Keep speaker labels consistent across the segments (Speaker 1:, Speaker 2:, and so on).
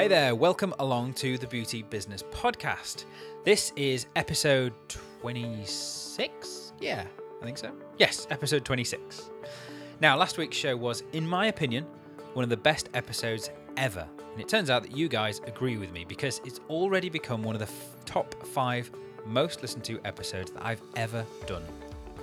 Speaker 1: Hey there, welcome along to the Beauty Business Podcast. This is episode 26? Yeah, I think so. Yes, episode 26. Now, last week's show was, in my opinion, one of the best episodes ever. And it turns out that you guys agree with me because it's already become one of the f- top five most listened to episodes that I've ever done,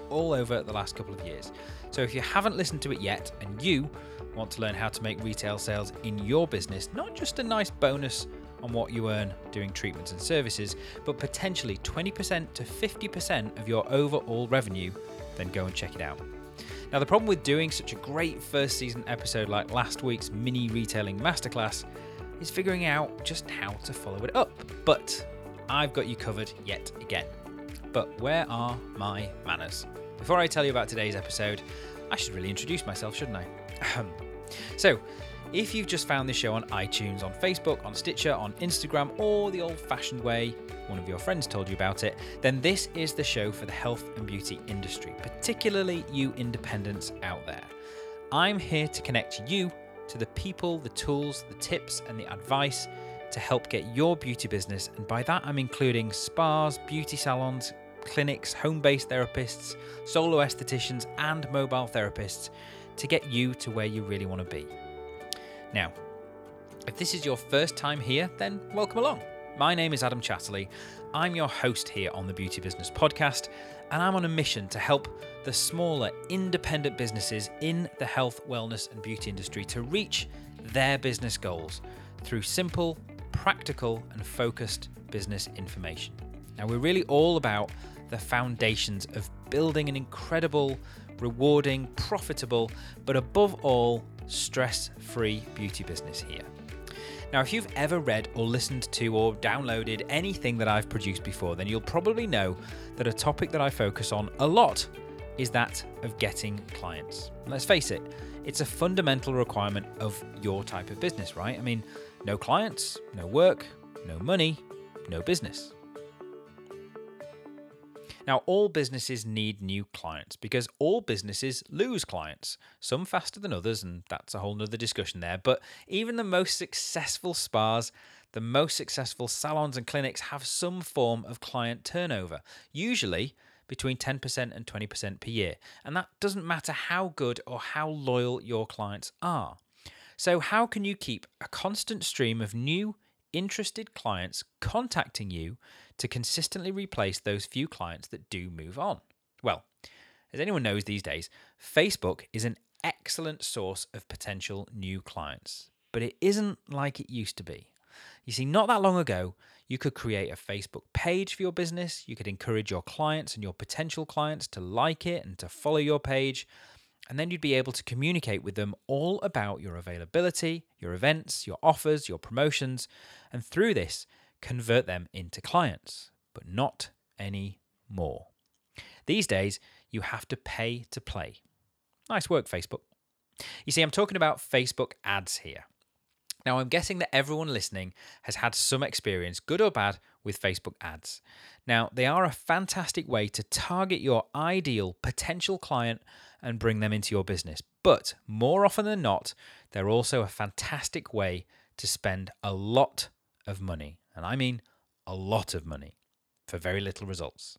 Speaker 1: all over the last couple of years. So if you haven't listened to it yet and you want to learn how to make retail sales in your business, not just a nice bonus on what you earn doing treatments and services, but potentially 20% to 50% of your overall revenue, then go and check it out. Now, the problem with doing such a great first season episode like last week's mini retailing masterclass is figuring out just how to follow it up. But I've got you covered yet again. But where are my manners? Before I tell you about today's episode, I should really introduce myself, shouldn't I? so, if you've just found this show on iTunes, on Facebook, on Stitcher, on Instagram, or the old fashioned way, one of your friends told you about it, then this is the show for the health and beauty industry, particularly you independents out there. I'm here to connect you to the people, the tools, the tips, and the advice to help get your beauty business, and by that I'm including spas, beauty salons, clinics, home based therapists, solo estheticians, and mobile therapists to get you to where you really want to be. Now, if this is your first time here, then welcome along. My name is Adam Chatterley. I'm your host here on the Beauty Business Podcast, and I'm on a mission to help the smaller independent businesses in the health, wellness, and beauty industry to reach their business goals through simple, practical, and focused business information. Now, we're really all about the foundations of building an incredible, rewarding, profitable, but above all, stress free beauty business here. Now, if you've ever read or listened to or downloaded anything that I've produced before, then you'll probably know that a topic that I focus on a lot is that of getting clients. And let's face it, it's a fundamental requirement of your type of business, right? I mean, no clients, no work, no money, no business. Now, all businesses need new clients because all businesses lose clients, some faster than others, and that's a whole nother discussion there. But even the most successful spas, the most successful salons and clinics have some form of client turnover, usually between 10% and 20% per year. And that doesn't matter how good or how loyal your clients are. So, how can you keep a constant stream of new, interested clients contacting you to consistently replace those few clients that do move on? Well, as anyone knows these days, Facebook is an excellent source of potential new clients, but it isn't like it used to be. You see, not that long ago, you could create a Facebook page for your business. You could encourage your clients and your potential clients to like it and to follow your page. And then you'd be able to communicate with them all about your availability, your events, your offers, your promotions. And through this, convert them into clients, but not any more. These days, you have to pay to play. Nice work, Facebook. You see, I'm talking about Facebook ads here. Now, I'm guessing that everyone listening has had some experience, good or bad, with Facebook ads. Now, they are a fantastic way to target your ideal potential client and bring them into your business. But more often than not, they're also a fantastic way to spend a lot of money and I mean a lot of money, for very little results.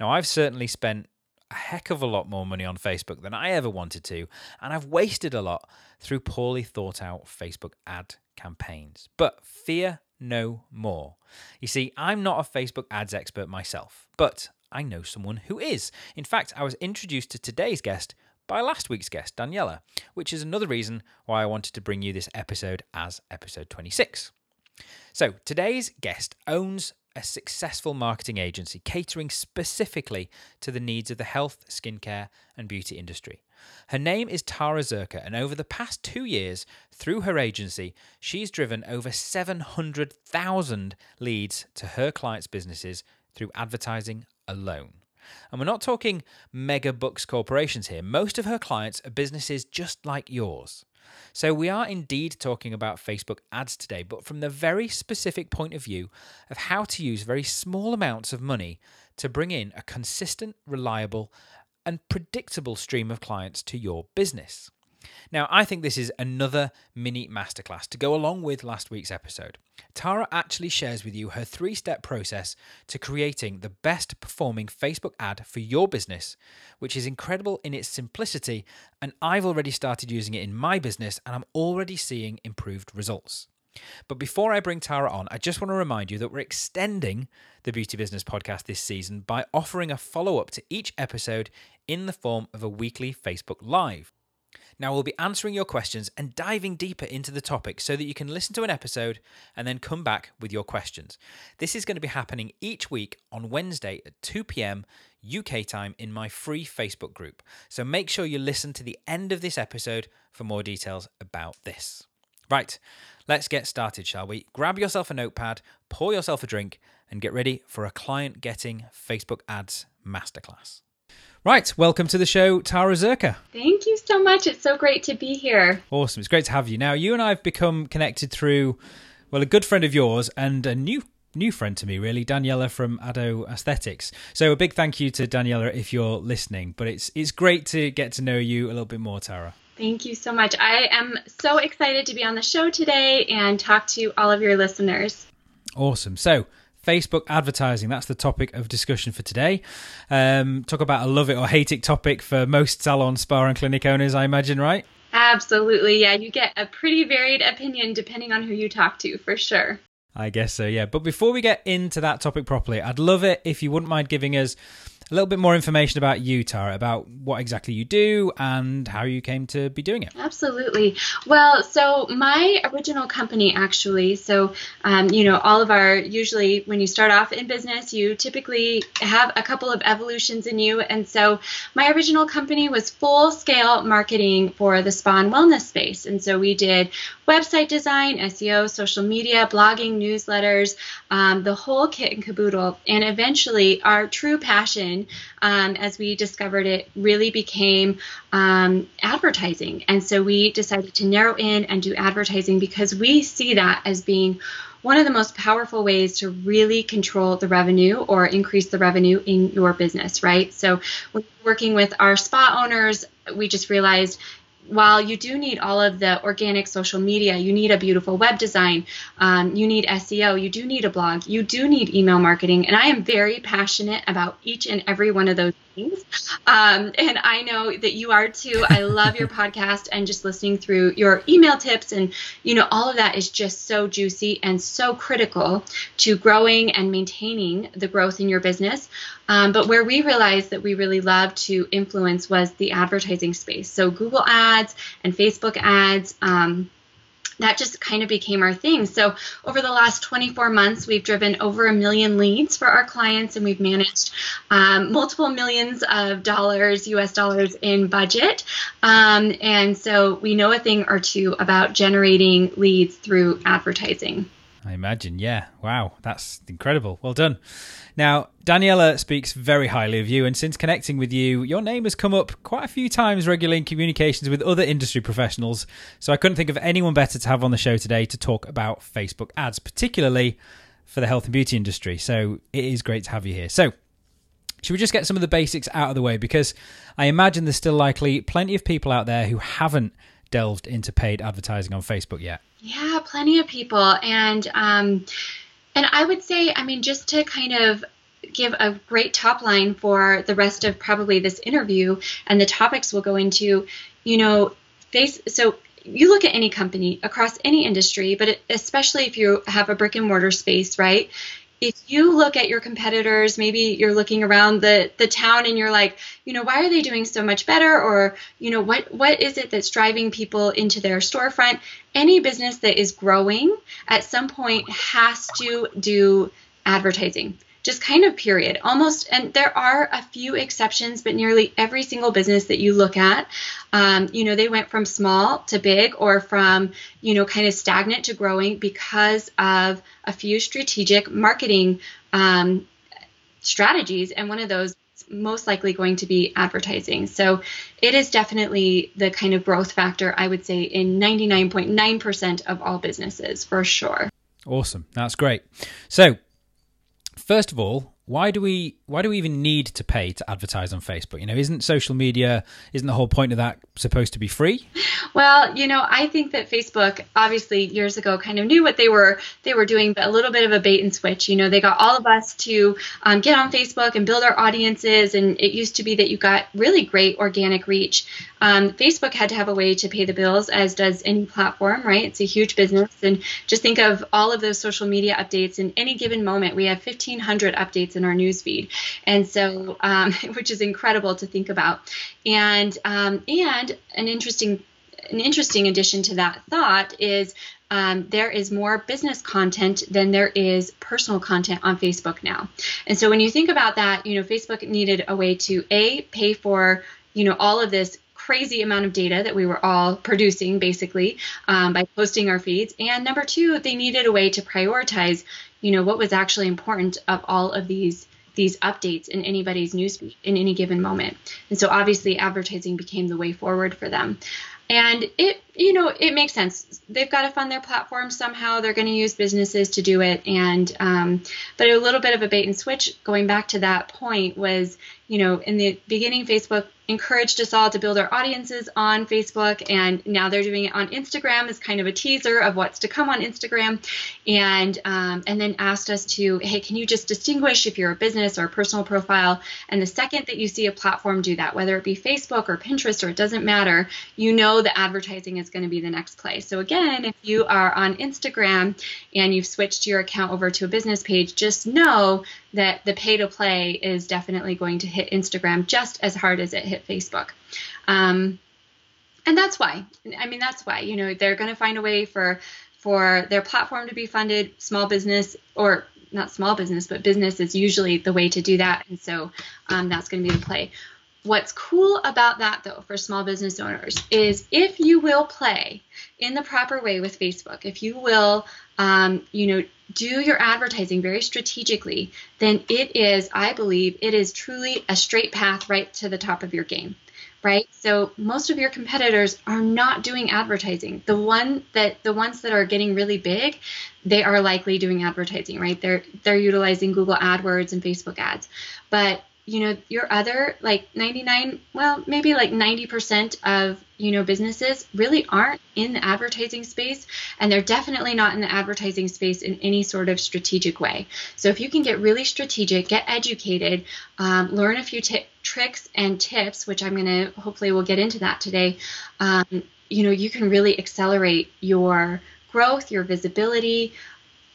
Speaker 1: Now, I've certainly spent a heck of a lot more money on Facebook than I ever wanted to, and I've wasted a lot through poorly thought out Facebook ad campaigns. But fear no more. You see, I'm not a Facebook ads expert myself, but I know someone who is. In fact, I was introduced to today's guest by last week's guest, Daniela, which is another reason why I wanted to bring you this episode as episode 26. So, today's guest owns a successful marketing agency catering specifically to the needs of the health, skincare, and beauty industry. Her name is Tara Zirker, and over the past two years, through her agency, she's driven over 700,000 leads to her clients' businesses through advertising alone. And we're not talking mega bucks corporations here. Most of her clients are businesses just like yours. So, we are indeed talking about Facebook ads today, but from the very specific point of view of how to use very small amounts of money to bring in a consistent, reliable, and predictable stream of clients to your business. Now, I think this is another mini masterclass to go along with last week's episode. Tara actually shares with you her three step process to creating the best performing Facebook ad for your business, which is incredible in its simplicity. And I've already started using it in my business and I'm already seeing improved results. But before I bring Tara on, I just want to remind you that we're extending the Beauty Business podcast this season by offering a follow up to each episode in the form of a weekly Facebook Live. Now, we'll be answering your questions and diving deeper into the topic so that you can listen to an episode and then come back with your questions. This is going to be happening each week on Wednesday at 2 p.m. UK time in my free Facebook group. So make sure you listen to the end of this episode for more details about this. Right, let's get started, shall we? Grab yourself a notepad, pour yourself a drink, and get ready for a client getting Facebook ads masterclass. Right, welcome to the show, Tara Zirker.
Speaker 2: Thank you so much. It's so great to be here.
Speaker 1: Awesome. It's great to have you. Now, you and I have become connected through, well, a good friend of yours and a new new friend to me, really, Daniela from Ado Aesthetics. So a big thank you to Daniela if you're listening. But it's it's great to get to know you a little bit more, Tara.
Speaker 2: Thank you so much. I am so excited to be on the show today and talk to all of your listeners.
Speaker 1: Awesome. So Facebook advertising. That's the topic of discussion for today. Um, talk about a love it or hate it topic for most salon, spa, and clinic owners, I imagine, right?
Speaker 2: Absolutely. Yeah, you get a pretty varied opinion depending on who you talk to, for sure.
Speaker 1: I guess so, yeah. But before we get into that topic properly, I'd love it if you wouldn't mind giving us a little bit more information about you, Tara, about what exactly you do and how you came to be doing it.
Speaker 2: Absolutely. Well, so my original company, actually, so, um, you know, all of our, usually when you start off in business, you typically have a couple of evolutions in you. And so my original company was full scale marketing for the spa and wellness space. And so we did website design, SEO, social media, blogging, newsletters, um, the whole kit and caboodle. And eventually, our true passion um, as we discovered it, really became um, advertising. And so we decided to narrow in and do advertising because we see that as being one of the most powerful ways to really control the revenue or increase the revenue in your business, right? So, working with our spa owners, we just realized while you do need all of the organic social media, you need a beautiful web design, um, you need SEO, you do need a blog, you do need email marketing. And I am very passionate about each and every one of those things. Um, and I know that you are too. I love your podcast and just listening through your email tips. And, you know, all of that is just so juicy and so critical to growing and maintaining the growth in your business. Um, but where we realized that we really love to influence was the advertising space. So Google ads and Facebook ads. Um, that just kind of became our thing. So over the last 24 months, we've driven over a million leads for our clients, and we've managed um, multiple millions of dollars, US dollars in budget. Um, and so we know a thing or two about generating leads through advertising.
Speaker 1: I imagine, yeah. Wow, that's incredible. Well done. Now, Daniela speaks very highly of you, and since connecting with you, your name has come up quite a few times regularly in communications with other industry professionals. So I couldn't think of anyone better to have on the show today to talk about Facebook ads, particularly for the health and beauty industry. So it is great to have you here. So, should we just get some of the basics out of the way? Because I imagine there's still likely plenty of people out there who haven't delved into paid advertising on Facebook yet.
Speaker 2: Yeah, plenty of people. And, um, and I would say, I mean, just to kind of give a great top line for the rest of probably this interview and the topics we'll go into, you know, face so you look at any company across any industry, but especially if you have a brick and mortar space, right? If you look at your competitors, maybe you're looking around the, the town and you're like, you know, why are they doing so much better? Or, you know, what what is it that's driving people into their storefront? Any business that is growing at some point has to do advertising just kind of period almost and there are a few exceptions but nearly every single business that you look at um, you know they went from small to big or from you know kind of stagnant to growing because of a few strategic marketing um, strategies and one of those most likely going to be advertising. So it is definitely the kind of growth factor, I would say, in 99.9% of all businesses for sure.
Speaker 1: Awesome. That's great. So First of all, why do we why do we even need to pay to advertise on Facebook? You know, isn't social media isn't the whole point of that supposed to be free?
Speaker 2: Well, you know, I think that Facebook obviously years ago kind of knew what they were they were doing, but a little bit of a bait and switch. You know, they got all of us to um, get on Facebook and build our audiences, and it used to be that you got really great organic reach. Um, Facebook had to have a way to pay the bills, as does any platform, right? It's a huge business, and just think of all of those social media updates. In any given moment, we have 1,500 updates in our newsfeed, and so um, which is incredible to think about. And um, and an interesting an interesting addition to that thought is um, there is more business content than there is personal content on Facebook now. And so when you think about that, you know, Facebook needed a way to a pay for you know all of this crazy amount of data that we were all producing basically um, by posting our feeds and number two they needed a way to prioritize you know what was actually important of all of these these updates in anybody's newsfeed in any given moment. And so obviously advertising became the way forward for them. And it you know it makes sense. They've got to fund their platform somehow. They're going to use businesses to do it. And um, but a little bit of a bait and switch going back to that point was you know in the beginning facebook encouraged us all to build our audiences on Facebook, and now they're doing it on Instagram as kind of a teaser of what's to come on Instagram, and um, and then asked us to, hey, can you just distinguish if you're a business or a personal profile? And the second that you see a platform do that, whether it be Facebook or Pinterest or it doesn't matter, you know the advertising is going to be the next play. So again, if you are on Instagram and you've switched your account over to a business page, just know that the pay to play is definitely going to hit Instagram just as hard as it hit Facebook. Um, and that's why. I mean, that's why. You know, they're going to find a way for for their platform to be funded. Small business or not small business, but business is usually the way to do that, and so um, that's going to be the play. What's cool about that, though, for small business owners is if you will play in the proper way with Facebook, if you will, um, you know, do your advertising very strategically, then it is, I believe, it is truly a straight path right to the top of your game. Right? So most of your competitors are not doing advertising. The one that the ones that are getting really big, they are likely doing advertising, right? They're they're utilizing Google AdWords and Facebook ads. But you know your other like 99 well maybe like 90% of you know businesses really aren't in the advertising space and they're definitely not in the advertising space in any sort of strategic way. So if you can get really strategic get educated um, learn a few t- tricks and tips which i'm going to hopefully we'll get into that today um, you know you can really accelerate your growth your visibility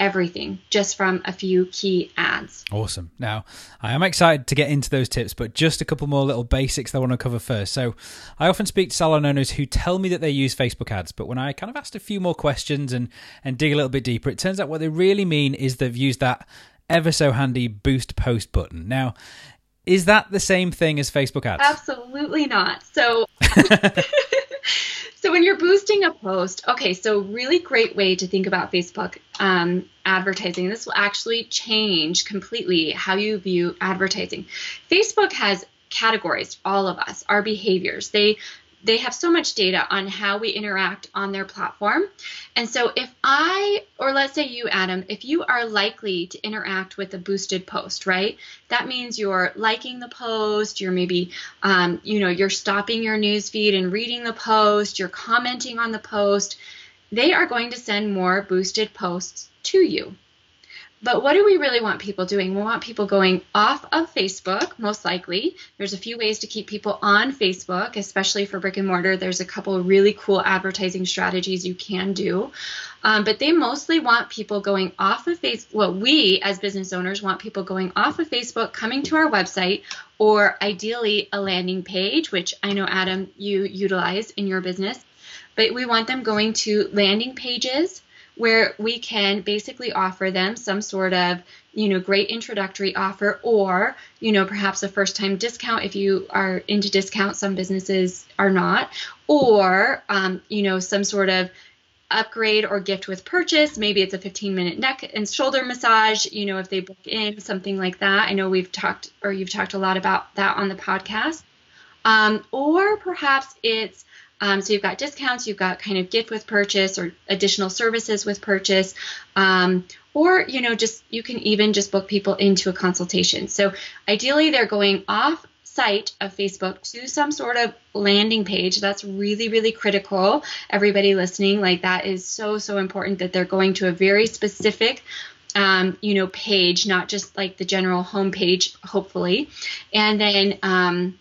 Speaker 2: everything just from a few key ads.
Speaker 1: Awesome. Now, I am excited to get into those tips, but just a couple more little basics that I want to cover first. So, I often speak to salon owners who tell me that they use Facebook ads, but when I kind of asked a few more questions and, and dig a little bit deeper, it turns out what they really mean is they've used that ever so handy boost post button. Now, is that the same thing as Facebook ads?
Speaker 2: Absolutely not. So, so when you're boosting a post, okay, so really great way to think about Facebook um, advertising. This will actually change completely how you view advertising. Facebook has categories, all of us, our behaviors. They they have so much data on how we interact on their platform. And so if I, or let's say you, Adam, if you are likely to interact with a boosted post, right? That means you're liking the post, you're maybe, um, you know, you're stopping your newsfeed and reading the post, you're commenting on the post. They are going to send more boosted posts to you. But what do we really want people doing? We want people going off of Facebook, most likely. There's a few ways to keep people on Facebook, especially for brick and mortar. There's a couple really cool advertising strategies you can do. Um, but they mostly want people going off of Facebook. Well, we as business owners want people going off of Facebook, coming to our website, or ideally a landing page, which I know, Adam, you utilize in your business. But we want them going to landing pages where we can basically offer them some sort of you know great introductory offer or you know perhaps a first time discount if you are into discounts some businesses are not or um, you know some sort of upgrade or gift with purchase. Maybe it's a 15 minute neck and shoulder massage you know if they book in something like that. I know we've talked or you've talked a lot about that on the podcast. Um, or perhaps it's um, so you've got discounts, you've got kind of gift with purchase or additional services with purchase, um, or you know just you can even just book people into a consultation. So ideally they're going off site of facebook to some sort of landing page. That's really really critical. Everybody listening like that is so so important that they're going to a very specific um, you know page not just like the general home page hopefully. And then um,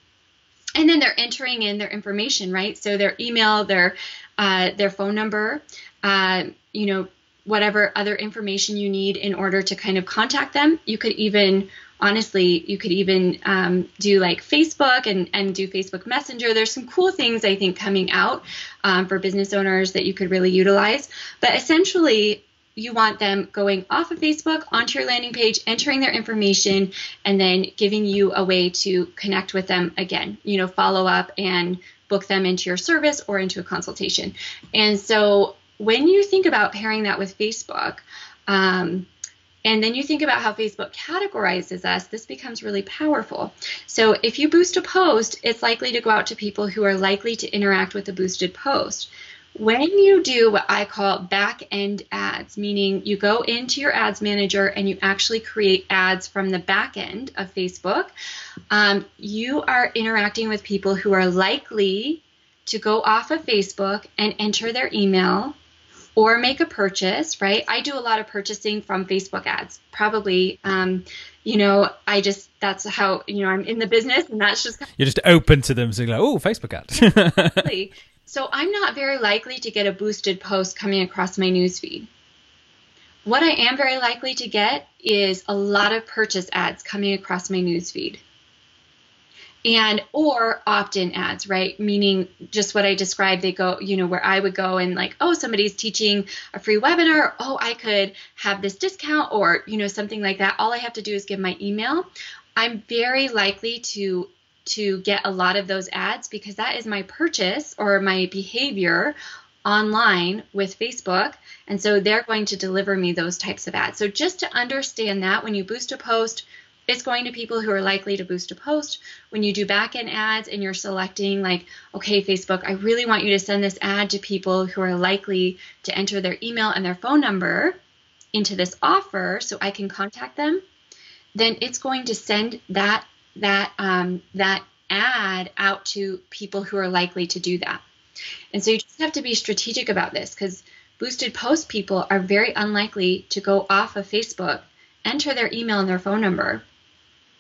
Speaker 2: and then they're entering in their information right so their email their uh, their phone number uh, you know whatever other information you need in order to kind of contact them. You could even, honestly, you could even um, do like Facebook and, and do Facebook Messenger. There's some cool things I think coming out um, for business owners that you could really utilize. But essentially, you want them going off of Facebook onto your landing page, entering their information, and then giving you a way to connect with them again, you know, follow up and book them into your service or into a consultation. And so when you think about pairing that with Facebook, um, and then you think about how Facebook categorizes us, this becomes really powerful. So if you boost a post, it's likely to go out to people who are likely to interact with the boosted post. When you do what I call back end ads, meaning you go into your ads manager and you actually create ads from the back end of Facebook, um, you are interacting with people who are likely to go off of Facebook and enter their email or make a purchase, right? I do a lot of purchasing from Facebook ads. Probably, um, you know, I just that's how you know I'm in the business, and that's just
Speaker 1: you're just open to them, so you're like, oh, Facebook ads.
Speaker 2: yeah, so I'm not very likely to get a boosted post coming across my newsfeed. What I am very likely to get is a lot of purchase ads coming across my newsfeed. And or opt-in ads right? Meaning just what i described they go you know where i would go and like oh somebody's teaching a free webinar. Oh i could have this discount or you know something like that. All i have to do is give my email. I'm very likely to to get a lot of those ads because that is my purchase or my behavior online with Facebook. And so they're going to deliver me those types of ads. So just to understand that when you boost a post, it's going to people who are likely to boost a post. When you do back end ads and you're selecting, like, okay, Facebook, I really want you to send this ad to people who are likely to enter their email and their phone number into this offer so I can contact them, then it's going to send that that um, that ad out to people who are likely to do that. And so you just have to be strategic about this because boosted post people are very unlikely to go off of Facebook, enter their email and their phone number,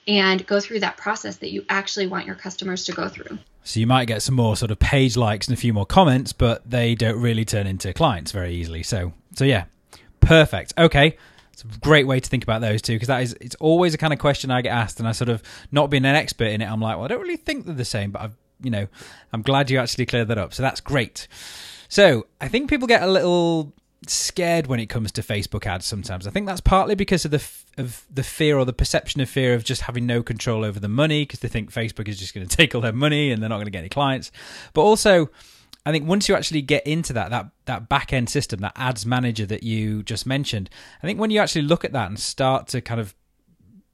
Speaker 2: and go through that process that you actually want your customers to go through.
Speaker 1: So you might get some more sort of page likes and a few more comments, but they don't really turn into clients very easily. So so yeah, perfect. Okay. It's a great way to think about those two because that is it's always a kind of question I get asked and I sort of not being an expert in it, I'm like, well, I don't really think they're the same, but I've you know, I'm glad you actually cleared that up. So that's great. So I think people get a little scared when it comes to Facebook ads sometimes. I think that's partly because of the f- of the fear or the perception of fear of just having no control over the money because they think Facebook is just going to take all their money and they're not going to get any clients. But also I think once you actually get into that that that back end system, that ads manager that you just mentioned, I think when you actually look at that and start to kind of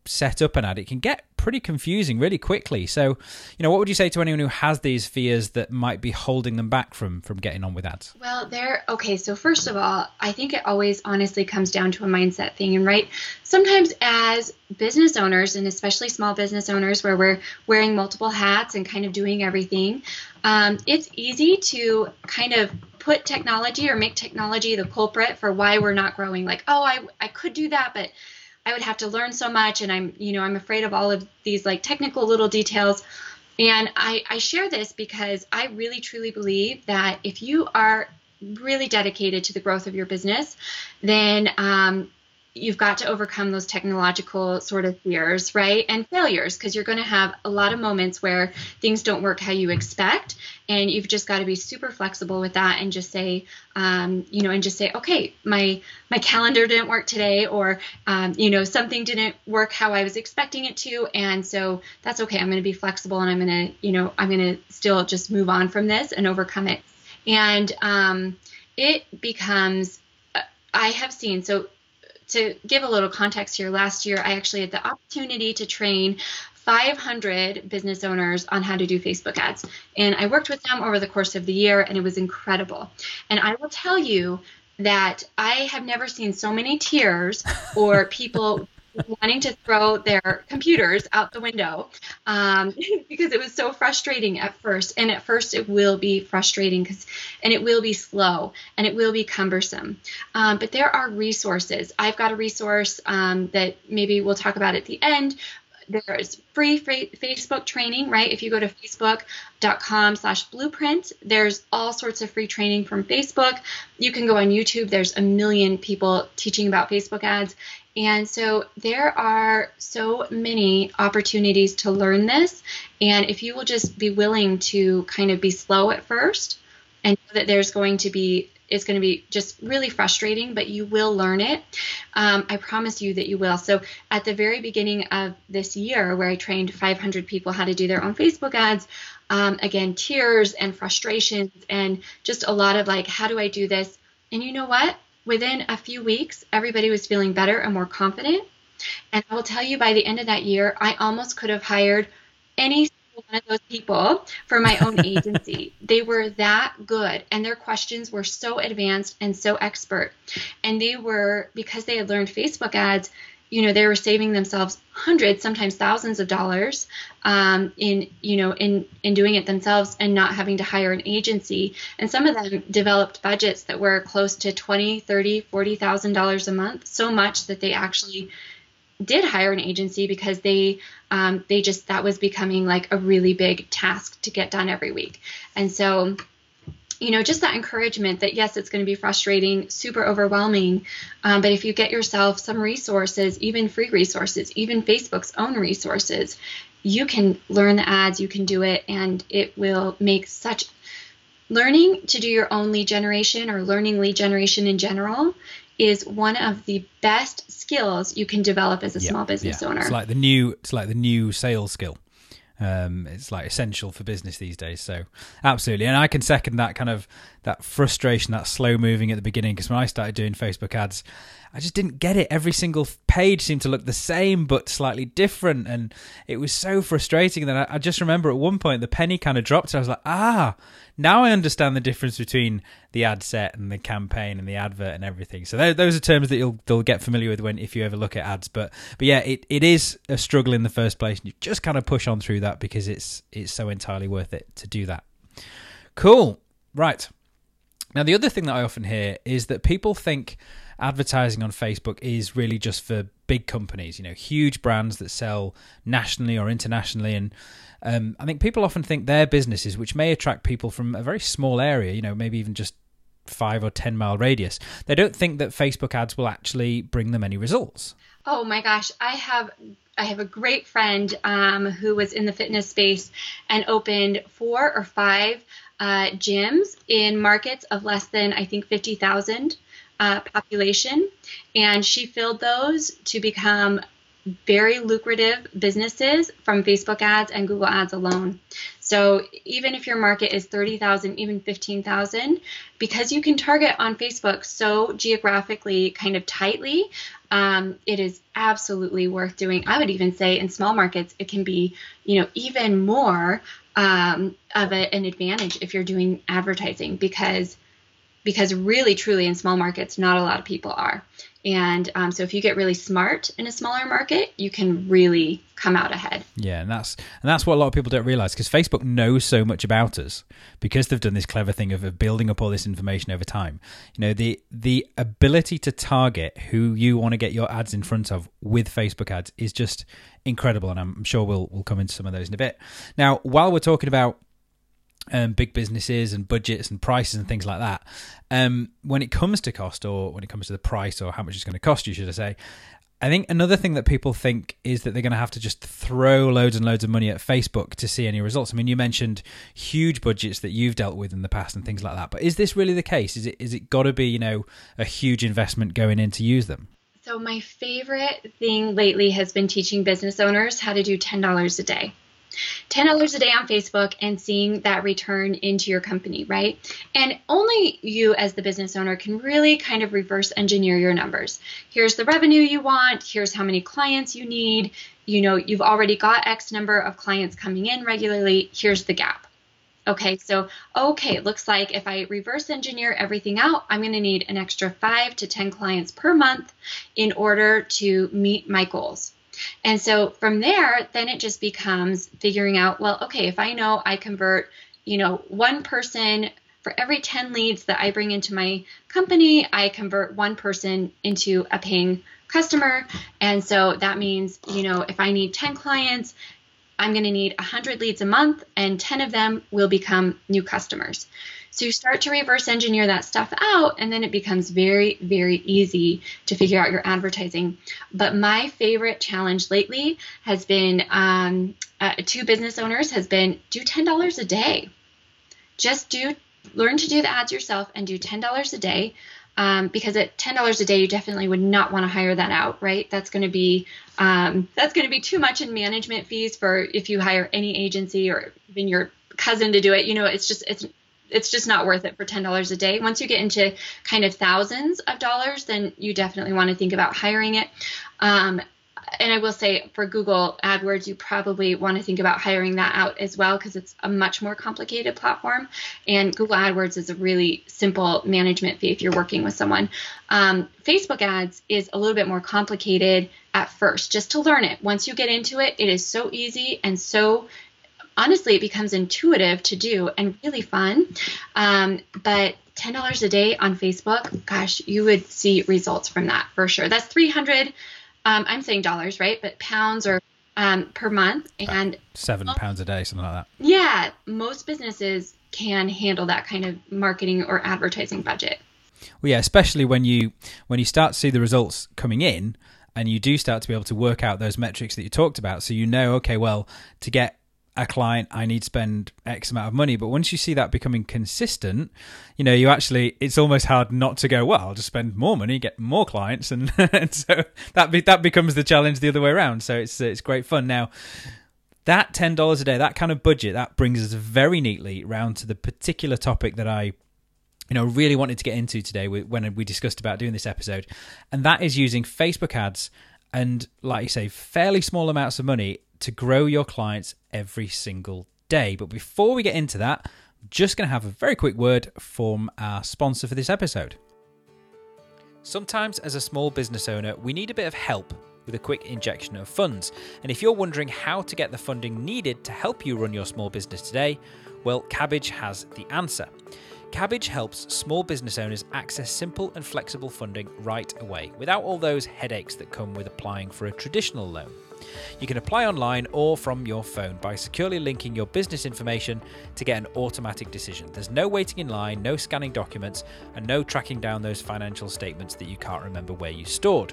Speaker 1: set up an ad, it can get pretty confusing really quickly. So, you know, what would you say to anyone who has these fears that might be holding them back from from getting on with ads?
Speaker 2: Well, there. Okay, so first of all, I think it always honestly comes down to a mindset thing, and right. Sometimes as business owners, and especially small business owners, where we're wearing multiple hats and kind of doing everything, um, it's easy to kind of put technology or make technology the culprit for why we're not growing. Like, oh, I I could do that, but I would have to learn so much, and I'm, you know, I'm afraid of all of these like technical little details. And I, I share this because I really truly believe that if you are really dedicated to the growth of your business, then um, you've got to overcome those technological sort of fears, right? And failures, because you're going to have a lot of moments where things don't work how you expect. And you've just got to be super flexible with that and just say, um, you know, and just say, okay, my my calendar didn't work today, or um, you know, something didn't work how I was expecting it to, and so that's okay. I'm going to be flexible, and I'm going to, you know, I'm going to still just move on from this and overcome it. And um, it becomes, uh, I have seen so to give a little context here, last year I actually had the opportunity to train 500 business owners on how to do Facebook ads. And I worked with them over the course of the year, and it was incredible. And I will tell you, that I have never seen so many tears or people wanting to throw their computers out the window um, because it was so frustrating at first. And at first, it will be frustrating because, and it will be slow and it will be cumbersome. Um, but there are resources. I've got a resource um, that maybe we'll talk about at the end there's free Facebook training, right? If you go to facebook.com slash blueprint, there's all sorts of free training from Facebook. You can go on YouTube. There's a million people teaching about Facebook ads. And so there are so many opportunities to learn this. And if you will just be willing to kind of be slow at first and know that there's going to be it's going to be just really frustrating, but you will learn it. Um, I promise you that you will. So, at the very beginning of this year, where I trained 500 people how to do their own Facebook ads, um, again, tears and frustrations, and just a lot of like, how do I do this? And you know what? Within a few weeks, everybody was feeling better and more confident. And I will tell you, by the end of that year, I almost could have hired any one of those people for my own agency. they were that good, and their questions were so advanced and so expert. And they were, because they had learned Facebook ads, you know, they were saving themselves hundreds, sometimes thousands of dollars um, in, you know, in in doing it themselves and not having to hire an agency. And some of them developed budgets that were close to twenty, thirty, forty thousand dollars a month, so much that they actually did hire an agency because they um, they just that was becoming like a really big task to get done every week and so you know just that encouragement that yes it's going to be frustrating super overwhelming um, but if you get yourself some resources even free resources even facebook's own resources you can learn the ads you can do it and it will make such learning to do your own lead generation or learning lead generation in general is one of the best skills you can develop as a yeah, small business
Speaker 1: yeah.
Speaker 2: owner.
Speaker 1: It's like the new it's like the new sales skill. Um, it's like essential for business these days. So absolutely, and I can second that kind of that frustration, that slow moving at the beginning. Because when I started doing Facebook ads, I just didn't get it. Every single page seemed to look the same but slightly different, and it was so frustrating that I, I just remember at one point the penny kind of dropped. I was like, ah, now I understand the difference between the ad set and the campaign and the advert and everything. So those are terms that you'll they'll get familiar with when if you ever look at ads. But but yeah, it, it is a struggle in the first place, and you just kind of push on through that because it's it's so entirely worth it to do that. Cool, right. Now the other thing that I often hear is that people think advertising on Facebook is really just for big companies, you know, huge brands that sell nationally or internationally. And um, I think people often think their businesses, which may attract people from a very small area, you know, maybe even just five or 10 mile radius, they don't think that Facebook ads will actually bring them any results.
Speaker 2: Oh my gosh, I have I have a great friend um, who was in the fitness space and opened four or five uh, gyms in markets of less than I think fifty thousand uh, population, and she filled those to become very lucrative businesses from Facebook ads and Google ads alone. So even if your market is 30,000, even 15,000, because you can target on Facebook so geographically kind of tightly, um, it is absolutely worth doing. I would even say in small markets, it can be, you know, even more um, of a, an advantage if you're doing advertising because because really truly in small markets not a lot of people are. And um, so if you get really smart in a smaller market you can really come out ahead.
Speaker 1: Yeah and that's and that's what a lot of people don't realize because facebook knows so much about us because they've done this clever thing of, of building up all this information over time. You know the the ability to target who you want to get your ads in front of with facebook ads is just incredible and i'm sure we'll we'll come into some of those in a bit. Now while we're talking about um, big businesses and budgets and prices and things like that. Um, when it comes to cost, or when it comes to the price, or how much it's going to cost you, should I say? I think another thing that people think is that they're going to have to just throw loads and loads of money at Facebook to see any results. I mean, you mentioned huge budgets that you've dealt with in the past and things like that. But is this really the case? Is it is it got to be you know a huge investment going in to use them?
Speaker 2: So my favorite thing lately has been teaching business owners how to do ten dollars a day. $10 a day on Facebook and seeing that return into your company, right? And only you as the business owner can really kind of reverse engineer your numbers. Here's the revenue you want, here's how many clients you need. You know, you've already got X number of clients coming in regularly, here's the gap. Okay, so, okay, it looks like if I reverse engineer everything out, I'm going to need an extra five to 10 clients per month in order to meet my goals. And so from there, then it just becomes figuring out, well, okay, if I know I convert, you know, one person for every 10 leads that I bring into my company, I convert one person into a paying customer. And so that means, you know, if I need 10 clients, I'm going to need 100 leads a month, and 10 of them will become new customers. So you start to reverse engineer that stuff out, and then it becomes very, very easy to figure out your advertising. But my favorite challenge lately has been um, uh, two business owners has been do $10 a day. Just do learn to do the ads yourself and do $10 a day um, because at ten dollars a day, you definitely would not want to hire that out, right? That's going to be um, that's going to be too much in management fees for if you hire any agency or even your cousin to do it. You know, it's just it's it's just not worth it for ten dollars a day. Once you get into kind of thousands of dollars, then you definitely want to think about hiring it. Um, and I will say for Google AdWords, you probably want to think about hiring that out as well because it's a much more complicated platform. And Google AdWords is a really simple management fee if you're working with someone. Um, Facebook ads is a little bit more complicated at first, just to learn it. Once you get into it, it is so easy and so honestly, it becomes intuitive to do and really fun. Um, but $10 a day on Facebook, gosh, you would see results from that for sure. That's 300 um, I'm saying dollars, right? But pounds or um, per month, and
Speaker 1: seven pounds a day, something like that.
Speaker 2: Yeah, most businesses can handle that kind of marketing or advertising budget.
Speaker 1: Well, yeah, especially when you when you start to see the results coming in, and you do start to be able to work out those metrics that you talked about. So you know, okay, well, to get a client, I need to spend X amount of money. But once you see that becoming consistent, you know, you actually, it's almost hard not to go, well, I'll just spend more money, get more clients. And, and so that, be, that becomes the challenge the other way around. So it's, it's great fun. Now, that $10 a day, that kind of budget, that brings us very neatly round to the particular topic that I you know really wanted to get into today when we discussed about doing this episode and that is using facebook ads and like you say fairly small amounts of money to grow your clients every single day. But before we get into that, I'm just going to have a very quick word from our sponsor for this episode. Sometimes, as a small business owner, we need a bit of help with a quick injection of funds. And if you're wondering how to get the funding needed to help you run your small business today, well, Kabbage has the answer. Kabbage helps small business owners access simple and flexible funding right away without all those headaches that come with applying for a traditional loan. You can apply online or from your phone by securely linking your business information to get an automatic decision. There's no waiting in line, no scanning documents, and no tracking down those financial statements that you can't remember where you stored.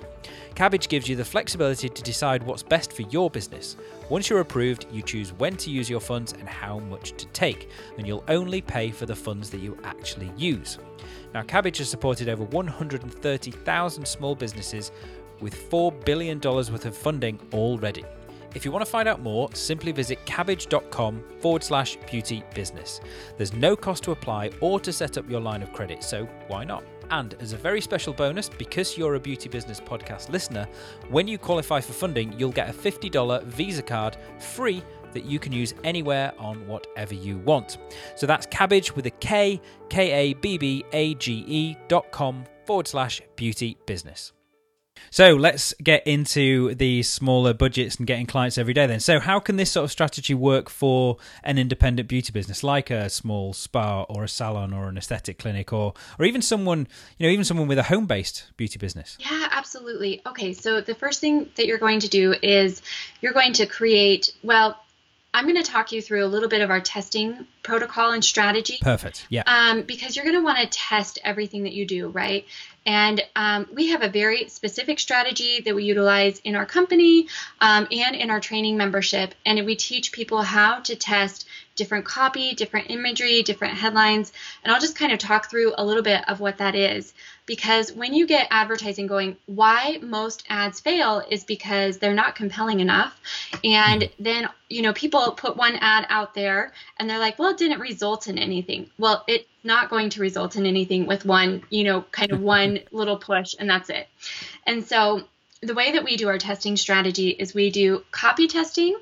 Speaker 1: Kabbage gives you the flexibility to decide what's best for your business. Once you're approved, you choose when to use your funds and how much to take, and you'll only pay for the funds that you actually use. Now, Kabbage has supported over 130,000 small businesses with $4 billion worth of funding already. If you want to find out more, simply visit kabbage.com forward slash beauty business. There's no cost to apply or to set up your line of credit, so why not? And as a very special bonus, because you're a Beauty Business Podcast listener, when you qualify for funding, you'll get a $50 Visa card free that you can use anywhere on whatever you want. So that's cabbage with a K, K A B B A G E dot com forward slash beauty business. So let's get into the smaller budgets and getting clients every day then. So how can this sort of strategy work for an independent beauty business like a small spa or a salon or an aesthetic clinic or or even someone, you know, even someone with a home-based beauty business?
Speaker 2: Yeah, absolutely. Okay, so the first thing that you're going to do is you're going to create well, I'm going to talk you through a little bit of our testing protocol and strategy.
Speaker 1: Perfect. Yeah.
Speaker 2: Um, because you're going to want to test everything that you do, right? And um, we have a very specific strategy that we utilize in our company um, and in our training membership. And we teach people how to test different copy, different imagery, different headlines. And I'll just kind of talk through a little bit of what that is. Because when you get advertising going, why most ads fail is because they're not compelling enough. And hmm. then, you know, people put one ad out there and they're like, well, it didn't result in anything. Well, it's not going to result in anything with one, you know, kind of one little push and that's it. And so the way that we do our testing strategy is we do copy testing,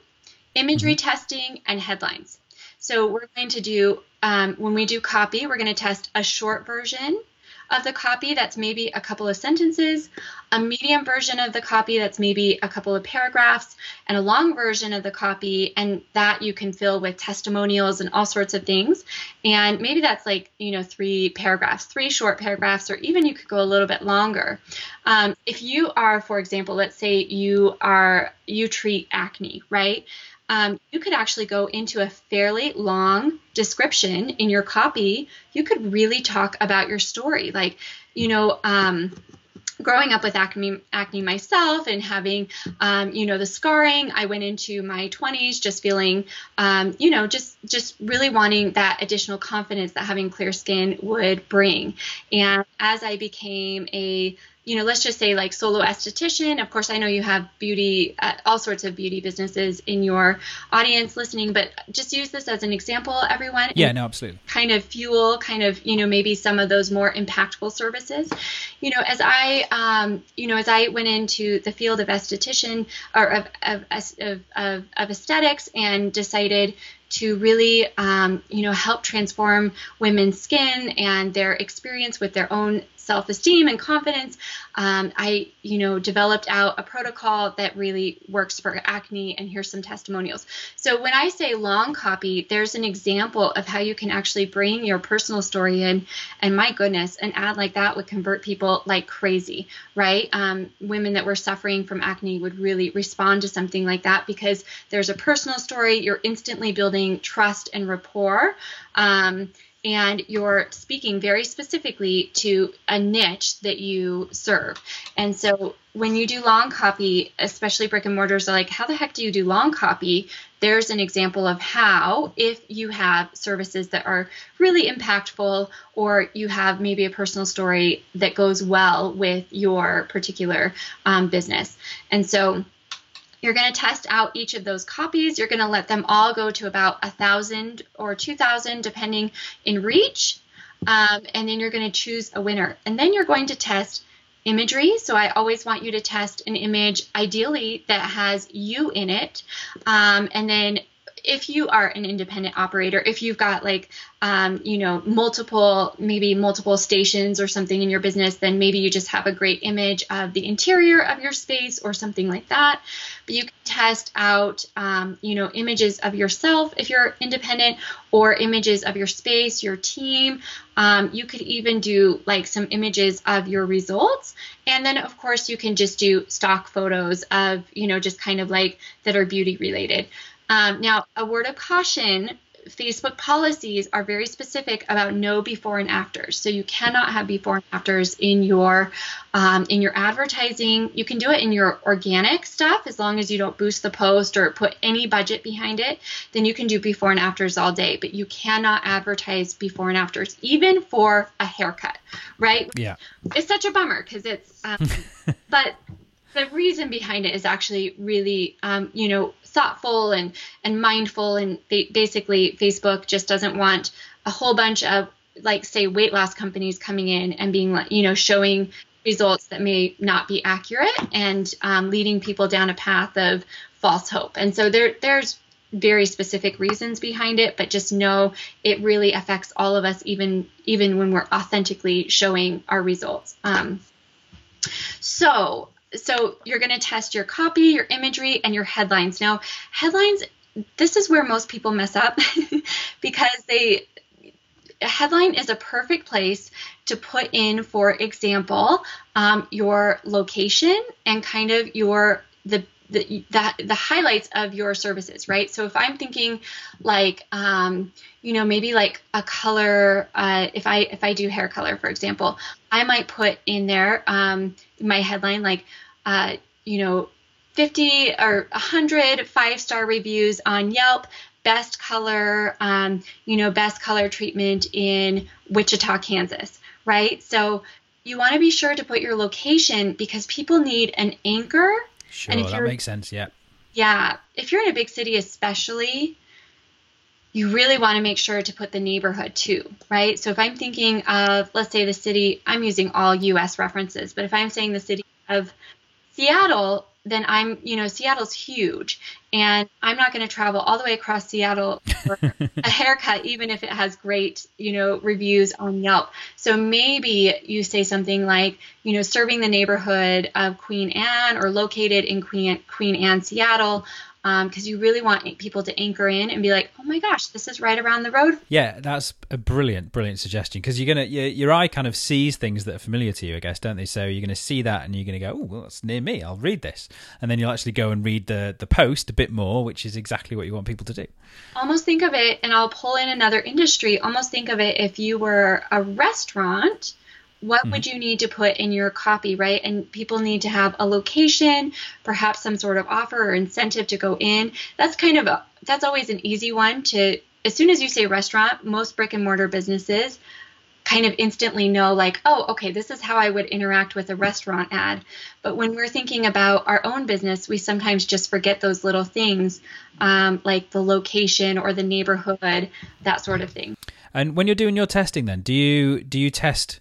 Speaker 2: imagery mm-hmm. testing, and headlines. So we're going to do, um, when we do copy, we're going to test a short version of the copy that's maybe a couple of sentences, a medium version of the copy that's maybe a couple of paragraphs, and a long version of the copy, and that you can fill with testimonials and all sorts of things. And maybe that's like, you know, three paragraphs, three short paragraphs, or even you could go a little bit longer. Um, if you are, for example, let's say you are, you treat acne, right? Um, you could actually go into a fairly long description in your copy. You could really talk about your story. Like, you know, um, growing up with acne, acne myself and having, um, you know, the scarring, I went into my 20s just feeling, um, you know, just just really wanting that additional confidence that having clear skin would bring. And as I became a you know, let's just say like solo esthetician. Of course, I know you have beauty, uh, all sorts of beauty businesses in your audience listening, but just use this as an example, everyone.
Speaker 1: Yeah, no, absolutely.
Speaker 2: Kind of fuel, kind of, you know, maybe some of those more impactful services. You know, as I, um, you know, as I went into the field of esthetician or of, of, of, of, of aesthetics and decided to really, um, you know, help transform women's skin and their experience with their own self-esteem and confidence. Um, i you know developed out a protocol that really works for acne and here's some testimonials. So when i say long copy there's an example of how you can actually bring your personal story in and my goodness an ad like that would convert people like crazy right? Um, women that were suffering from acne would really respond to something like that because there's a personal story you're instantly building trust and rapport um, and you're speaking very specifically to a niche that you serve. And so when you do long copy, especially brick and mortars are like, how the heck do you do long copy? There's an example of how, if you have services that are really impactful, or you have maybe a personal story that goes well with your particular um, business. And so you're going to test out each of those copies. You're going to let them all go to about a thousand or two thousand, depending in reach. Um, and then you're going to choose a winner. And then you're going to test imagery. So I always want you to test an image, ideally that has you in it. Um, and then if you are an independent operator, if you've got like, um, you know, multiple, maybe multiple stations or something in your business, then maybe you just have a great image of the interior of your space or something like that. But you can test out, um, you know, images of yourself if you're independent or images of your space, your team. Um, you could even do like some images of your results. And then, of course, you can just do stock photos of, you know, just kind of like that are beauty related. Um, now, a word of caution Facebook policies are very specific about no before and afters. So you cannot have before and afters in your um, in your advertising. You can do it in your organic stuff as long as you don't boost the post or put any budget behind it. Then you can do before and afters all day. But you cannot advertise before and afters, even for a haircut, right?
Speaker 1: Yeah.
Speaker 2: It's such a bummer because it's. Um, but the reason behind it is actually really, um, you know, thoughtful and and mindful and basically Facebook just doesn't want a whole bunch of like say weight loss companies coming in and being like you know showing results that may not be accurate and um, leading people down a path of false hope. And so there there's very specific reasons behind it but just know it really affects all of us even even when we're authentically showing our results. Um, so so you're going to test your copy, your imagery, and your headlines. Now, headlines, this is where most people mess up because they a headline is a perfect place to put in, for example, um, your location and kind of your the the, the, the highlights of your services, right? So if I'm thinking like, um, you know, maybe like a color, uh, if I if I do hair color, for example, I might put in there um, my headline like uh, you know, 50 or 100 five star reviews on Yelp, best color, um, you know, best color treatment in Wichita, Kansas, right? So you want to be sure to put your location because people need an anchor.
Speaker 1: Sure, and if that makes sense. Yeah.
Speaker 2: Yeah. If you're in a big city, especially, you really want to make sure to put the neighborhood too, right? So if I'm thinking of, let's say the city, I'm using all US references, but if I'm saying the city of Seattle, then I'm, you know, Seattle's huge and I'm not going to travel all the way across Seattle for a haircut, even if it has great, you know, reviews on Yelp. So maybe you say something like, you know, serving the neighborhood of Queen Anne or located in Queen, Queen Anne, Seattle because um, you really want people to anchor in and be like, oh my gosh, this is right around the road.
Speaker 1: Yeah, that's a brilliant, brilliant suggestion because you're gonna your, your, eye kind of sees things that are familiar to you, I guess, don't they? So you're gonna see that and you're gonna go, oh, well, that's near me. I'll read this, and then you'll actually go and read the the post a bit more, which is exactly what you want people to do.
Speaker 2: Almost think of it, and I'll pull in another industry. Almost think of it if you were a restaurant what mm-hmm. would you need to put in your copy, right? And people need to have a location, perhaps some sort of offer or incentive to go in. That's kind of a, that's always an easy one to as soon as you say restaurant, most brick and mortar businesses kind of instantly know like, oh, okay, this is how I would interact with a restaurant ad. But when we're thinking about our own business, we sometimes just forget those little things, um, like the location or the neighborhood, that sort of thing.
Speaker 1: And when you're doing your testing, then do you do you test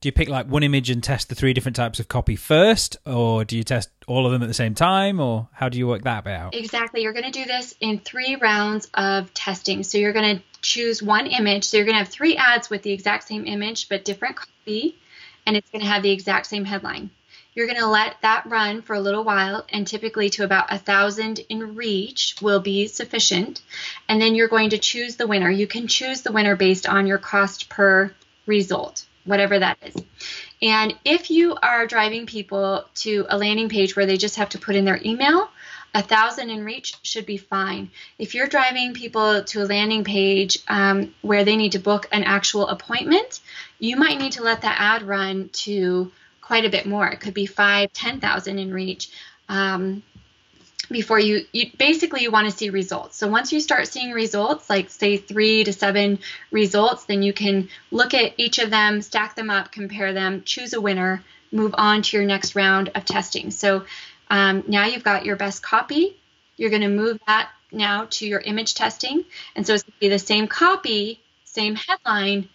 Speaker 1: do you pick like one image and test the three different types of copy first or do you test all of them at the same time or how do you work that out?
Speaker 2: Exactly. You're going to do this in three rounds of testing. So you're going to choose one image. So you're going to have three ads with the exact same image but different copy and it's going to have the exact same headline. You're going to let that run for a little while and typically to about a thousand in reach will be sufficient. And then you're going to choose the winner. You can choose the winner based on your cost per result whatever that is. And if you are driving people to a landing page where they just have to put in their email, a thousand in reach should be fine. If you're driving people to a landing page um, where they need to book an actual appointment, you might need to let that ad run to quite a bit more. It could be five, ten thousand in reach. Um, before you, you basically you want to see results. So once you start seeing results, like say three to seven results, then you can look at each of them, stack them up, compare them, choose a winner, move on to your next round of testing. So um, now you've got your best copy. You're going to move that now to your image testing, and so it's going to be the same copy, same headline,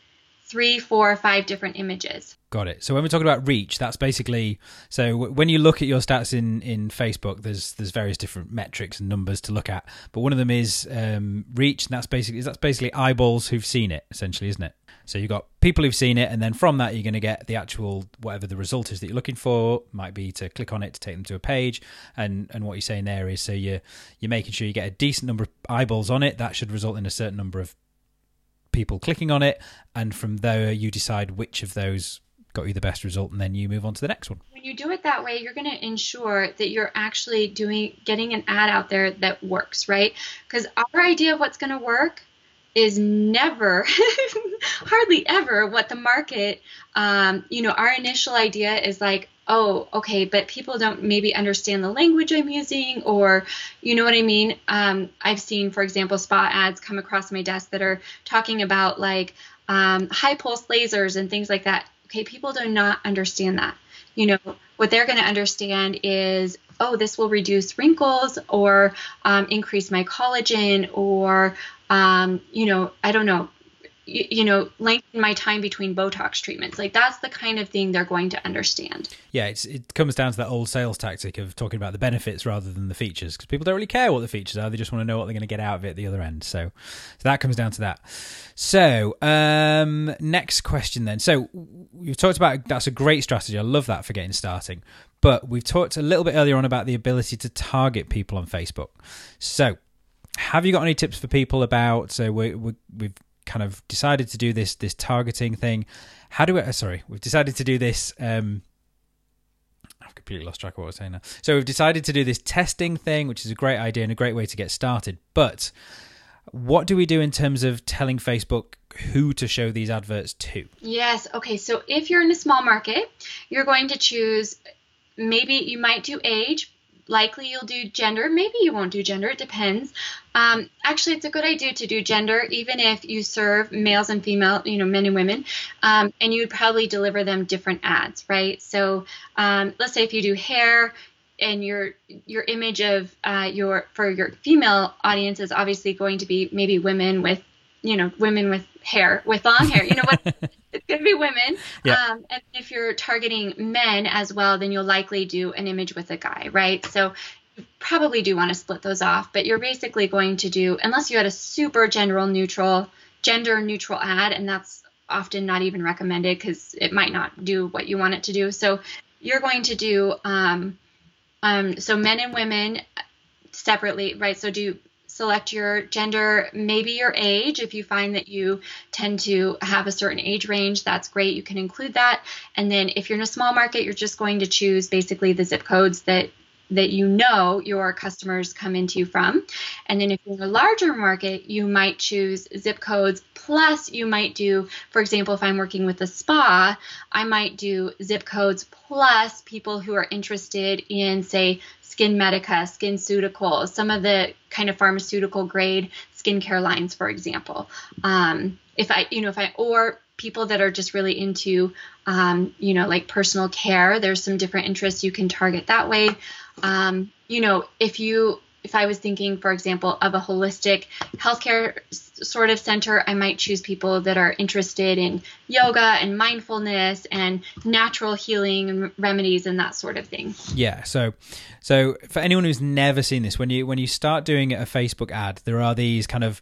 Speaker 2: three, four, five different images.
Speaker 1: Got it. So when we're talking about reach, that's basically so when you look at your stats in in Facebook, there's there's various different metrics and numbers to look at, but one of them is um, reach, and that's basically that's basically eyeballs who've seen it, essentially, isn't it? So you've got people who've seen it, and then from that you're going to get the actual whatever the result is that you're looking for. Might be to click on it to take them to a page, and and what you're saying there is so you're you're making sure you get a decent number of eyeballs on it. That should result in a certain number of people clicking on it, and from there you decide which of those got you the best result and then you move on to the next one.
Speaker 2: When you do it that way you're going to ensure that you're actually doing getting an ad out there that works right? Because our idea of what's going to work is never hardly ever what the market um, you know our initial idea is like oh okay but people don't maybe understand the language i'm using or you know what i mean um, i've seen for example spa ads come across my desk that are talking about like um, high pulse lasers and things like that Okay, people do not understand that. You know, what they're going to understand is, oh, this will reduce wrinkles or um, increase my collagen or, um, you know, I don't know, you, you know, lengthen my time between Botox treatments. Like that's the kind of thing they're going to understand.
Speaker 1: Yeah, it comes down to that old sales tactic of talking about the benefits rather than the features because people don't really care what the features are. They just want to know what they're going to get out of it at the other end. So, so that comes down to that. So, um, next question then. So we've talked about that's a great strategy. I love that for getting starting. But we've talked a little bit earlier on about the ability to target people on Facebook. So, have you got any tips for people about? So we, we, we've kind of decided to do this this targeting thing. How do we? Uh, sorry, we've decided to do this. Um, I've completely lost track of what I was saying now. So we've decided to do this testing thing, which is a great idea and a great way to get started. But what do we do in terms of telling Facebook who to show these adverts to?
Speaker 2: Yes. Okay. So if you're in a small market, you're going to choose maybe you might do age, likely you'll do gender. Maybe you won't do gender. It depends. Um, actually, it's a good idea to do gender, even if you serve males and female, you know, men and women, um, and you would probably deliver them different ads, right? So um, let's say if you do hair, and your your image of uh, your for your female audience is obviously going to be maybe women with you know, women with hair, with long hair. You know what? it's going to be women.
Speaker 1: Yeah.
Speaker 2: Um, and if you're targeting men as well, then you'll likely do an image with a guy, right? So you probably do want to split those off, but you're basically going to do, unless you had a super general neutral, gender neutral ad, and that's often not even recommended because it might not do what you want it to do. So you're going to do, um, um, so men and women separately, right? So do select your gender, maybe your age. If you find that you tend to have a certain age range, that's great. You can include that. And then if you're in a small market, you're just going to choose basically the zip codes that that you know your customers come into you from. And then if you're in a larger market, you might choose zip codes plus you might do, for example, if I'm working with a spa, I might do zip codes plus people who are interested in, say, SkinMedica, Skin SkinCeuticals, some of the kind of pharmaceutical grade skincare lines, for example. Um, if I, you know, if I, or people that are just really into, um, you know, like personal care, there's some different interests you can target that way. Um, you know, if you if I was thinking, for example, of a holistic healthcare sort of center, I might choose people that are interested in yoga and mindfulness and natural healing and remedies and that sort of thing.
Speaker 1: Yeah. So, so for anyone who's never seen this, when you when you start doing a Facebook ad, there are these kind of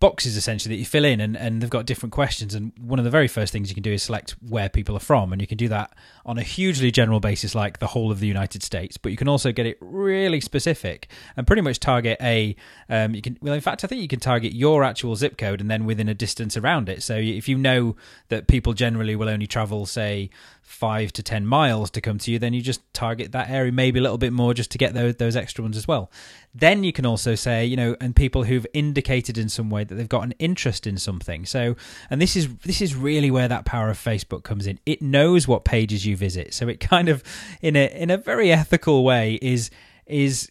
Speaker 1: boxes essentially that you fill in and, and they've got different questions. And one of the very first things you can do is select where people are from and you can do that on a hugely general basis like the whole of the united states. But you can also get it really specific and pretty much target a um, you can well in fact i think you can target your actual zip code and then within a distance around it. So if you know that people generally will only travel say five to ten miles to come to you, then you just target that area maybe a little bit more just to get those those extra ones as well. Then you can also say, you know, and people who've indicated in some way that they've got an interest in something. So, and this is this is really where that power of Facebook comes in. It knows what pages you visit, so it kind of, in a in a very ethical way, is is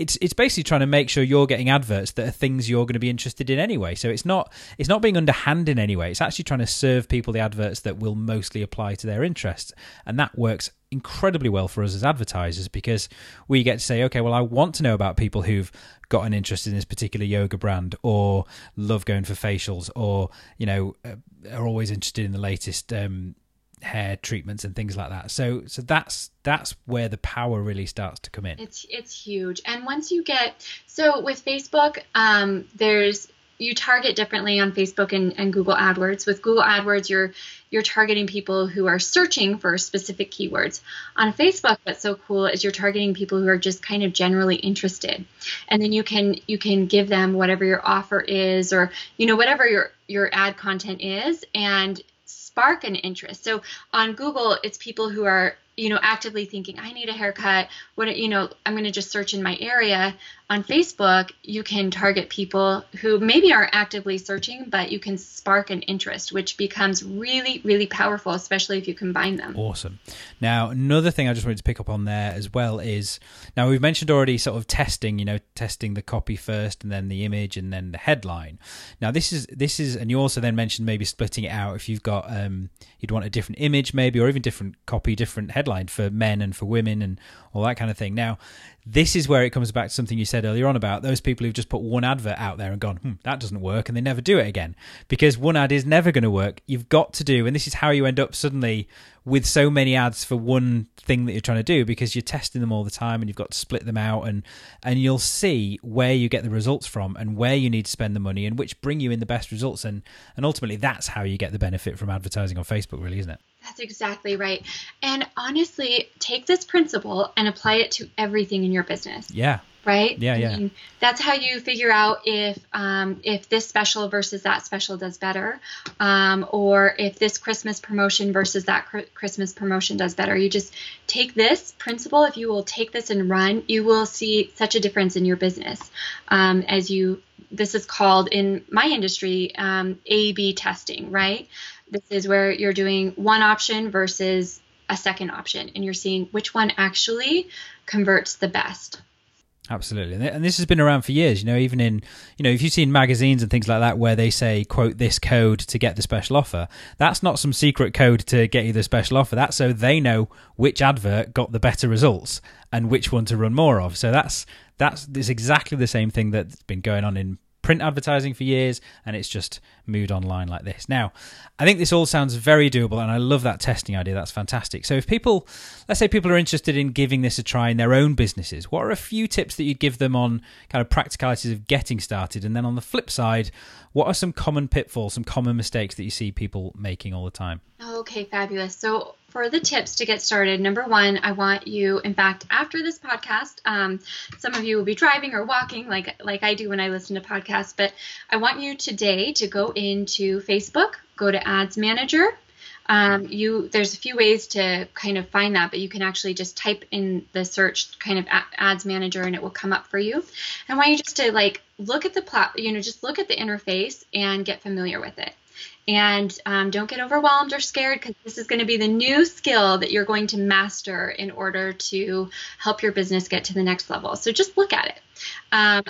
Speaker 1: it's it's basically trying to make sure you're getting adverts that are things you're going to be interested in anyway. So it's not it's not being underhand in any way. It's actually trying to serve people the adverts that will mostly apply to their interests, and that works incredibly well for us as advertisers because we get to say, okay, well, I want to know about people who've got an interest in this particular yoga brand or love going for facials or you know uh, are always interested in the latest um, hair treatments and things like that. So so that's that's where the power really starts to come in.
Speaker 2: It's it's huge. And once you get so with Facebook, um, there's you target differently on Facebook and, and Google AdWords. With Google AdWords, you're you're targeting people who are searching for specific keywords. On Facebook, what's so cool is you're targeting people who are just kind of generally interested. And then you can you can give them whatever your offer is or you know whatever your your ad content is and spark an interest. So on Google, it's people who are you know actively thinking i need a haircut what you know i'm going to just search in my area on facebook you can target people who maybe aren't actively searching but you can spark an interest which becomes really really powerful especially if you combine them.
Speaker 1: Awesome. Now another thing i just wanted to pick up on there as well is now we've mentioned already sort of testing you know testing the copy first and then the image and then the headline. Now this is this is and you also then mentioned maybe splitting it out if you've got um you'd want a different image maybe or even different copy different headline for men and for women and all that kind of thing. Now, this is where it comes back to something you said earlier on about those people who've just put one advert out there and gone, hmm, that doesn't work, and they never do it again because one ad is never going to work. You've got to do, and this is how you end up suddenly with so many ads for one thing that you're trying to do because you're testing them all the time and you've got to split them out and and you'll see where you get the results from and where you need to spend the money and which bring you in the best results and and ultimately that's how you get the benefit from advertising on Facebook really isn't it
Speaker 2: that's exactly right. And honestly, take this principle and apply it to everything in your business.
Speaker 1: Yeah.
Speaker 2: Right.
Speaker 1: Yeah, yeah. I mean,
Speaker 2: that's how you figure out if um, if this special versus that special does better, um, or if this Christmas promotion versus that cr- Christmas promotion does better. You just take this principle. If you will take this and run, you will see such a difference in your business um, as you. This is called in my industry um, A/B testing, right? This is where you're doing one option versus a second option, and you're seeing which one actually converts the best.
Speaker 1: Absolutely, and this has been around for years. You know, even in you know, if you've seen magazines and things like that where they say quote this code to get the special offer, that's not some secret code to get you the special offer. That's so they know which advert got the better results and which one to run more of. So that's that's it's exactly the same thing that's been going on in print advertising for years and it's just moved online like this. Now, I think this all sounds very doable and I love that testing idea. That's fantastic. So, if people, let's say people are interested in giving this a try in their own businesses, what are a few tips that you'd give them on kind of practicalities of getting started? And then on the flip side, what are some common pitfalls, some common mistakes that you see people making all the time?
Speaker 2: Okay, fabulous. So, for the tips to get started, number one, I want you, in fact, after this podcast, um, some of you will be driving or walking like like I do when I listen to podcasts, but I want you today to go into Facebook, go to Ads Manager. Um, you there's a few ways to kind of find that, but you can actually just type in the search kind of Ads Manager and it will come up for you. I want you just to like look at the plat, you know, just look at the interface and get familiar with it. And um, don't get overwhelmed or scared because this is going to be the new skill that you're going to master in order to help your business get to the next level. So just look at it. Um,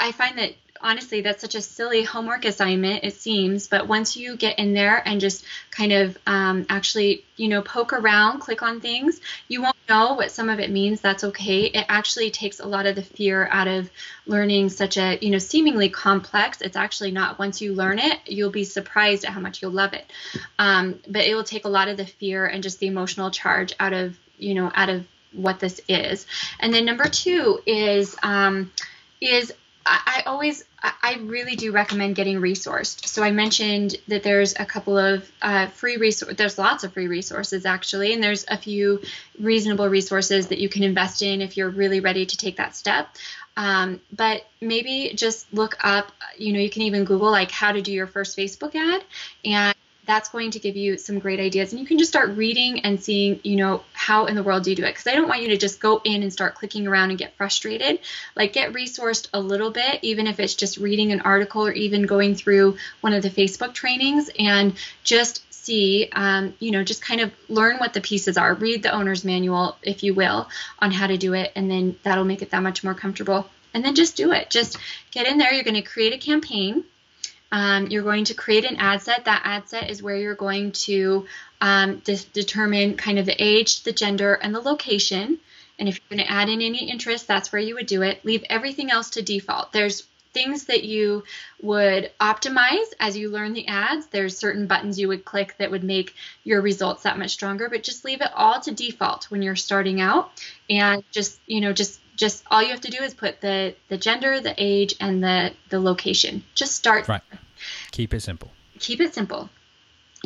Speaker 2: I find that honestly, that's such a silly homework assignment, it seems. But once you get in there and just kind of um, actually, you know, poke around, click on things, you won't know what some of it means. That's okay. It actually takes a lot of the fear out of learning such a, you know, seemingly complex. It's actually not. Once you learn it, you'll be surprised at how much you'll love it. Um, but it will take a lot of the fear and just the emotional charge out of, you know, out of what this is. And then number two is, um, is I, always I really do recommend getting resourced. So I mentioned that there's a couple of uh, free resources. There's lots of free resources actually, and there's a few reasonable resources that you can invest in if you're really ready to take that step. Um, but maybe just look up. You know, you can even Google like how to do your first Facebook ad, and that's going to give you some great ideas. And you can just start reading and seeing you know how in the world do you do it. Because i don't want you to just go in and start clicking around and get frustrated. Like get resourced a little bit even if it's just reading an article or even going through one of the facebook trainings and just see um, you know just kind of learn what the pieces are. Read the owner's manual if you will on how to do it and then that'll make it that much more comfortable. And then just do it. Just get in there. You're going to create a campaign um, you're going to create an ad set. That ad set is where you're going to um, de- determine kind of the age, the gender, and the location. And if you're going to add in any interest, that's where you would do it. Leave everything else to default. There's things that you would optimize as you learn the ads. There's certain buttons you would click that would make your results that much stronger, but just leave it all to default when you're starting out and just, you know, just just all you have to do is put the the gender, the age, and the the location. Just start.
Speaker 1: Right. Keep it simple.
Speaker 2: Keep it simple.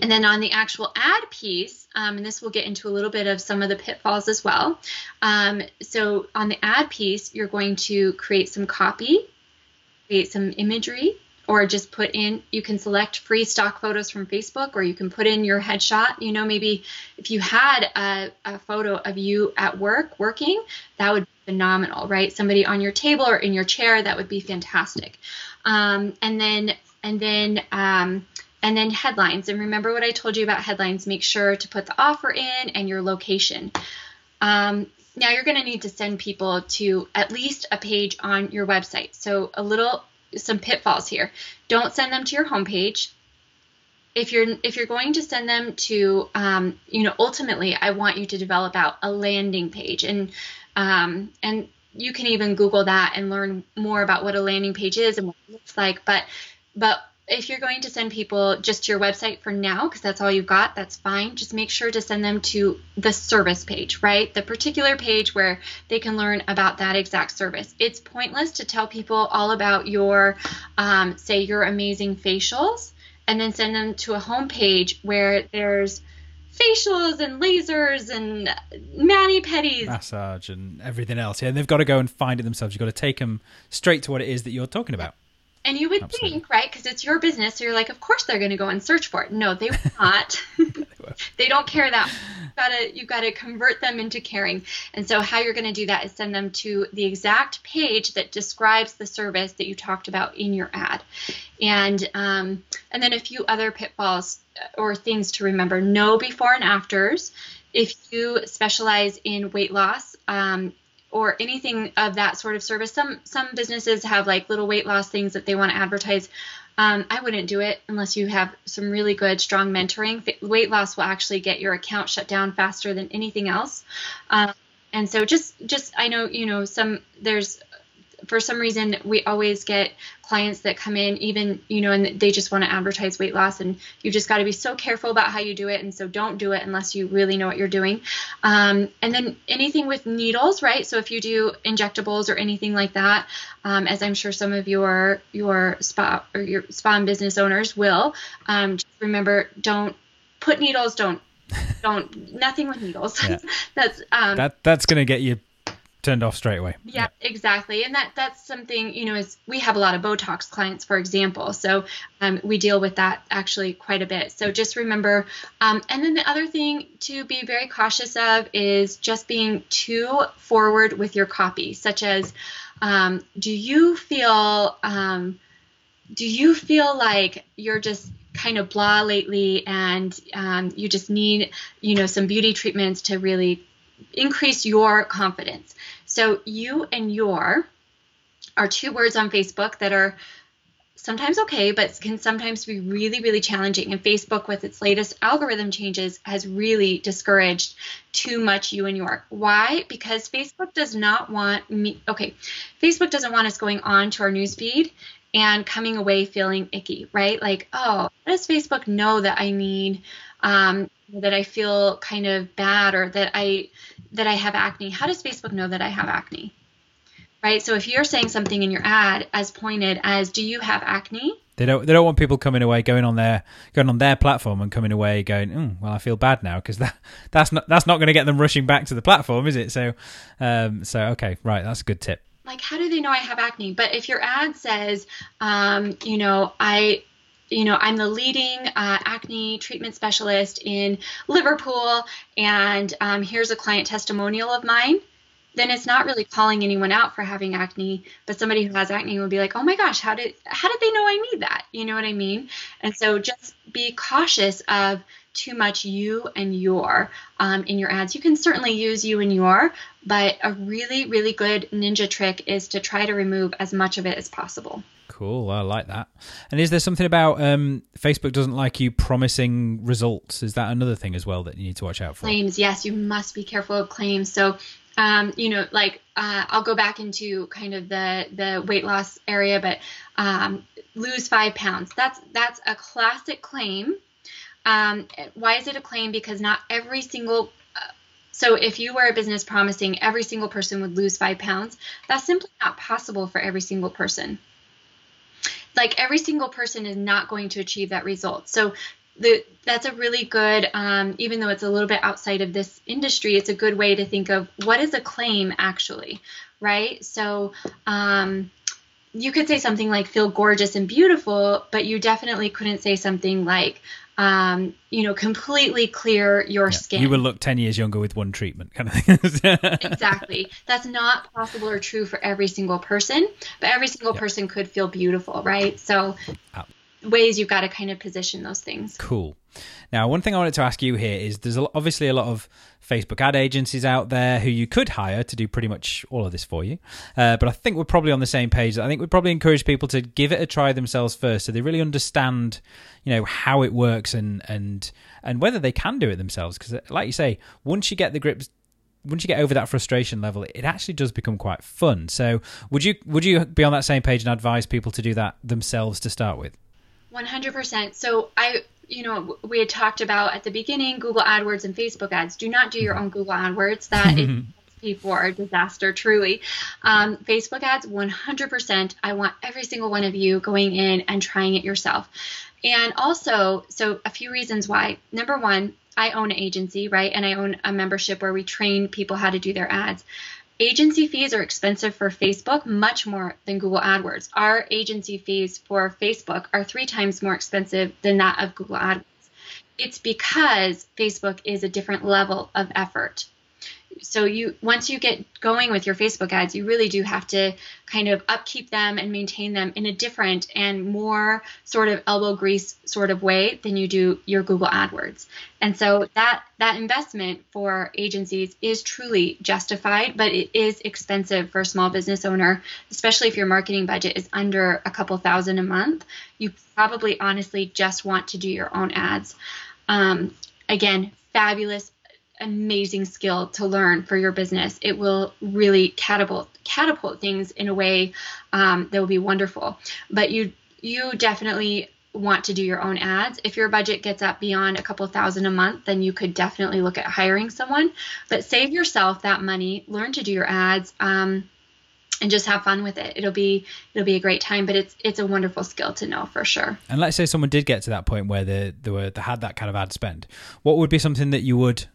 Speaker 2: And then on the actual ad piece, um, and this will get into a little bit of some of the pitfalls as well. Um, so on the ad piece, you're going to create some copy, create some imagery, or just put in you can select free stock photos from facebook or you can put in your headshot you know maybe if you had a, a photo of you at work working that would be phenomenal right? Somebody on your table or in your chair that would be fantastic. Um, and then and then um, and then headlines. And remember what i told you about headlines. Make sure to put the offer in and your location. Um, now you're going to need to send people to at least a page on your website. So a little some pitfalls here. Don't send them to your homepage. If you're if you're going to send them to, um, you know, ultimately, I want you to develop out a landing page, and um, and you can even Google that and learn more about what a landing page is and what it looks like. But but if you're going to send people just to your website for now, because that's all you've got, that's fine. Just make sure to send them to the service page, right? The particular page where they can learn about that exact service. It's pointless to tell people all about your, um, say, your amazing facials and then send them to a home page where there's facials and lasers and mani pedis
Speaker 1: massage and everything else. Yeah and they've got to go and find it themselves. You've got to take them straight to what it is that you're talking about
Speaker 2: and you would Absolutely. think, right, because it's your business, so you're like, of course they're going to go and search for it. No, they will not. they don't care that. You've got to you've got to convert them into caring. And so how you're going to do that is send them to the exact page that describes the service that you talked about in your ad, and um, and then a few other pitfalls or things to remember. No before and afters. If you specialize in weight loss, um, or anything of that sort of service. Some some businesses have like little weight loss things that they want to advertise. Um, I wouldn't do it unless you have some really good, strong mentoring. Weight loss will actually get your account shut down faster than anything else. Um, and so just just I know you know some there's for some reason we always get clients that come in even you know and they just want to advertise weight loss and you've just got to be so careful about how you do it and so don't do it unless you really know what you're doing. Um, and then anything with needles right? So if you do injectables or anything like that um, as i'm sure some of your your spa or your spa and business owners will um, just remember don't put needles don't don't nothing with needles. Yeah. that's um,
Speaker 1: that that's going to get you turned off straight away.
Speaker 2: Yeah, yeah, exactly. And that that's something you know is we have a lot of Botox clients, for example, so um, we deal with that actually quite a bit. So just remember. Um, and then the other thing to be very cautious of is just being too forward with your copy, such as, um, do you feel um, do you feel like you're just kind of blah lately and um, you just need you know some beauty treatments to really increase your confidence. So you and your are two words on facebook that are sometimes okay but can sometimes be really really challenging. And facebook with its latest algorithm changes has really discouraged too much you and your. Why? Because facebook does not want me okay facebook doesn't want us going on to our newsfeed and coming away feeling icky, right? Like, oh, does Facebook know that I need, um, that I feel kind of bad or that I that I have acne? How does Facebook know that I have acne? Right. So if you're saying something in your ad as pointed as, "Do you have acne?"
Speaker 1: They don't. They don't want people coming away going on their going on their platform and coming away going, oh, "Well, I feel bad now," because that that's not that's not going to get them rushing back to the platform, is it? So, um, so okay, right, that's a good tip
Speaker 2: like how do they know I have acne? But if your ad says, um, you know, I you know, I'm the leading uh, acne treatment specialist in Liverpool, and um, here's a client testimonial of mine. Then it's not really calling anyone out for having acne, but somebody who has acne will be like, "Oh my gosh, how did how did they know I need that?" You know what I mean? And so just be cautious of too much you and your um, in your ads. You can certainly use you and your, but a really, really good ninja trick is to try to remove as much of it as possible.
Speaker 1: Cool, I like that. And is there something about um, Facebook doesn't like you promising results? Is that another thing as well that you need to watch out for?
Speaker 2: Claims, yes, you must be careful of claims. So, um, you know, like uh, I'll go back into kind of the the weight loss area, but um, lose five pounds. That's that's a classic claim um, why is it a claim? Because not every single uh, so if you were a business promising every single person would lose five pounds, that's simply not possible for every single person. Like every single person is not going to achieve that result. So the, that's a really good, um, even though it's a little bit outside of this industry, it's a good way to think of what is a claim actually, right? So um, you could say something like feel gorgeous and beautiful, but you definitely couldn't say something like um, you know, completely clear your yeah, skin.
Speaker 1: You will look 10 years younger with one treatment, kind of thing.
Speaker 2: exactly. That's not possible or true for every single person, but every single yeah. person could feel beautiful, right? So. Ways you've got to kind of position those things.
Speaker 1: Cool. Now, one thing I wanted to ask you here is there's obviously a lot of Facebook ad agencies out there who you could hire to do pretty much all of this for you. Uh, but I think we're probably on the same page. I think we'd probably encourage people to give it a try themselves first, so they really understand, you know, how it works and and and whether they can do it themselves. Because, like you say, once you get the grips once you get over that frustration level, it actually does become quite fun. So, would you would you be on that same page and advise people to do that themselves to start with?
Speaker 2: One hundred percent. So, I you know, we had talked about at the beginning Google AdWords and Facebook ads. Do not do your own Google AdWords. That is for a disaster, truly. Um, Facebook ads, 100%. I want every single one of you going in and trying it yourself. And also, so a few reasons why. Number one, I own an agency, right? And I own a membership where we train people how to do their ads. Agency fees are expensive for Facebook, much more than Google AdWords. Our agency fees for Facebook are three times more expensive than that of Google AdWords. It's because Facebook is a different level of effort so you once you get going with your Facebook ads, you really do have to kind of upkeep them and maintain them in a different and more sort of elbow grease sort of way than you do your Google AdWords. And so that that investment for agencies is truly justified, but it is expensive for a small business owner, especially if your marketing budget is under a couple thousand a month. You probably honestly just want to do your own ads. Um, again, fabulous amazing skill to learn for your business. It will really catapult catapult things in a way um, that will be wonderful. But you you definitely want to do your own ads. If your budget gets up beyond a couple thousand a month, then you could definitely look at hiring someone. But save yourself that money, learn to do your ads. Um, and just have fun with it. It'll be it'll be a great time, but it's it's a wonderful skill to know for sure.
Speaker 1: And let's say someone did get to that point where they they were they had that kind of ad spend. What would be something that you would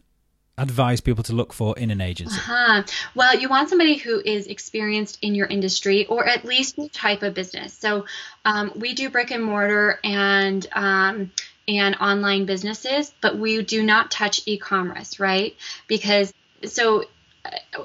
Speaker 1: advise people to look for in an agency?
Speaker 2: Uh-huh. Well, you want somebody who is experienced in your industry or at least type of business. So um, we do brick and mortar and um, and online businesses, but we do not touch e-commerce, right? Because so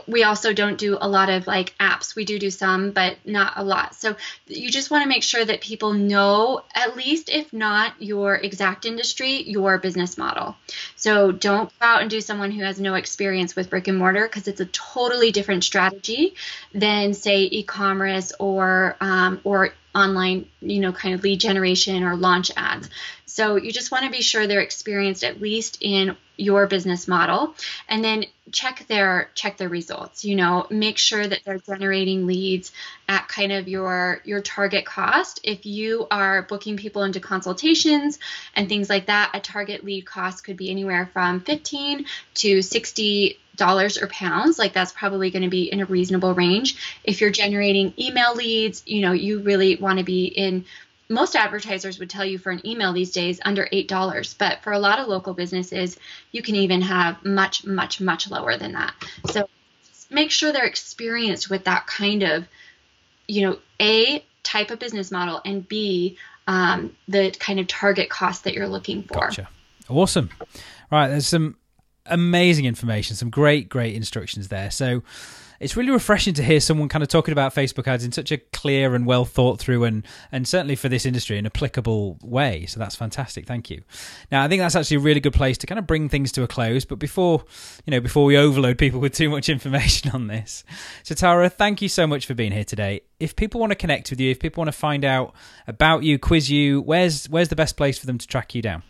Speaker 2: we also don't do a lot of like apps. We do do some, but not a lot. So you just want to make sure that people know, at least if not your exact industry, your business model. So don't go out and do someone who has no experience with brick and mortar because it's a totally different strategy than say e-commerce or um, or online, you know, kind of lead generation or launch ads. So you just want to be sure they're experienced at least in your business model. And then check their check their results you know make sure that they're generating leads at kind of your your target cost. If you are booking people into consultations and things like that a target lead cost could be anywhere from 15 to 60 dollars or pounds. Like that's probably going to be in a reasonable range. If you're generating email leads you know you really want to be in most advertisers would tell you for an email these days under $8 but for a lot of local businesses you can even have much much much lower than that. So make sure they're experienced with that kind of you know a type of business model and b um, the kind of target cost that you're looking for.
Speaker 1: Gotcha. Awesome. Right there's some amazing information some great great instructions there so it's really refreshing to hear someone kind of talking about Facebook ads in such a clear and well thought through and and certainly for this industry an applicable way. So that's fantastic. Thank you. Now I think that's actually a really good place to kind of bring things to a close. But before you know before we overload people with too much information on this, so Tara, thank you so much for being here today. If people want to connect with you, if people want to find out about you, quiz you, where's where's the best place for them to track you down?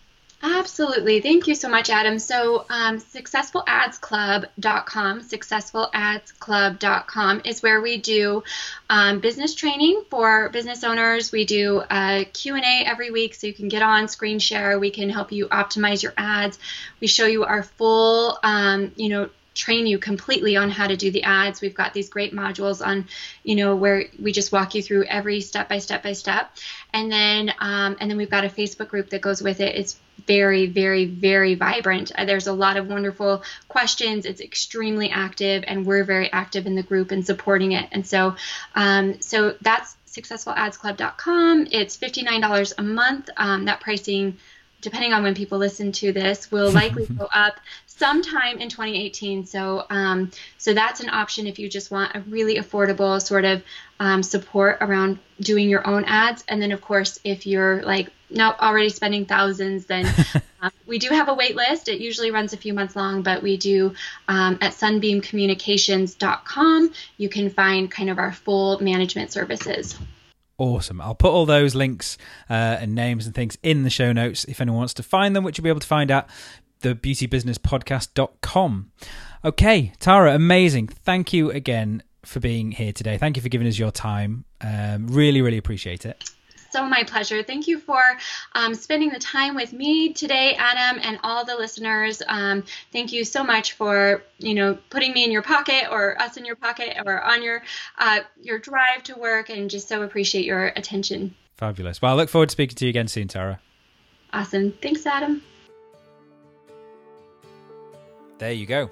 Speaker 2: Absolutely. Thank you so much, Adam. So, um, successfuladsclub.com, successfuladsclub.com is where we do um, business training for business owners. We do a Q&A every week so you can get on, screen share. We can help you optimize your ads. We show you our full, um, you know, train you completely on how to do the ads. We've got these great modules on, you know, where we just walk you through every step by step by step, and then um, and then we've got a Facebook group that goes with it. It's very, very, very vibrant. Uh, there's a lot of wonderful questions. It's extremely active, and we're very active in the group and supporting it. And so, um, so that's successfuladsclub.com. It's $59 a month. Um, that pricing depending on when people listen to this, will likely go up sometime in 2018. So, um, so that's an option if you just want a really affordable sort of um, support around doing your own ads. And then, of course, if you're like not already spending thousands, then um, we do have a wait list. It usually runs a few months long, but we do um, at sunbeamcommunications.com. You can find kind of our full management services
Speaker 1: awesome. I'll put all those links uh, and names and things in the show notes if anyone wants to find them, which you'll be able to find at thebeautybusinesspodcast.com. Okay, Tara, amazing. Thank you again for being here today. Thank you for giving us your time. Um, really, really appreciate it
Speaker 2: so my pleasure. Thank you for um, spending the time with me today, Adam, and all the listeners. Um, thank you so much for you know putting me in your pocket or us in your pocket or on your uh, your drive to work, and just so appreciate your attention.
Speaker 1: Fabulous. Well, I look forward to speaking to you again soon, Tara.
Speaker 2: Awesome. Thanks, Adam.
Speaker 1: There you go.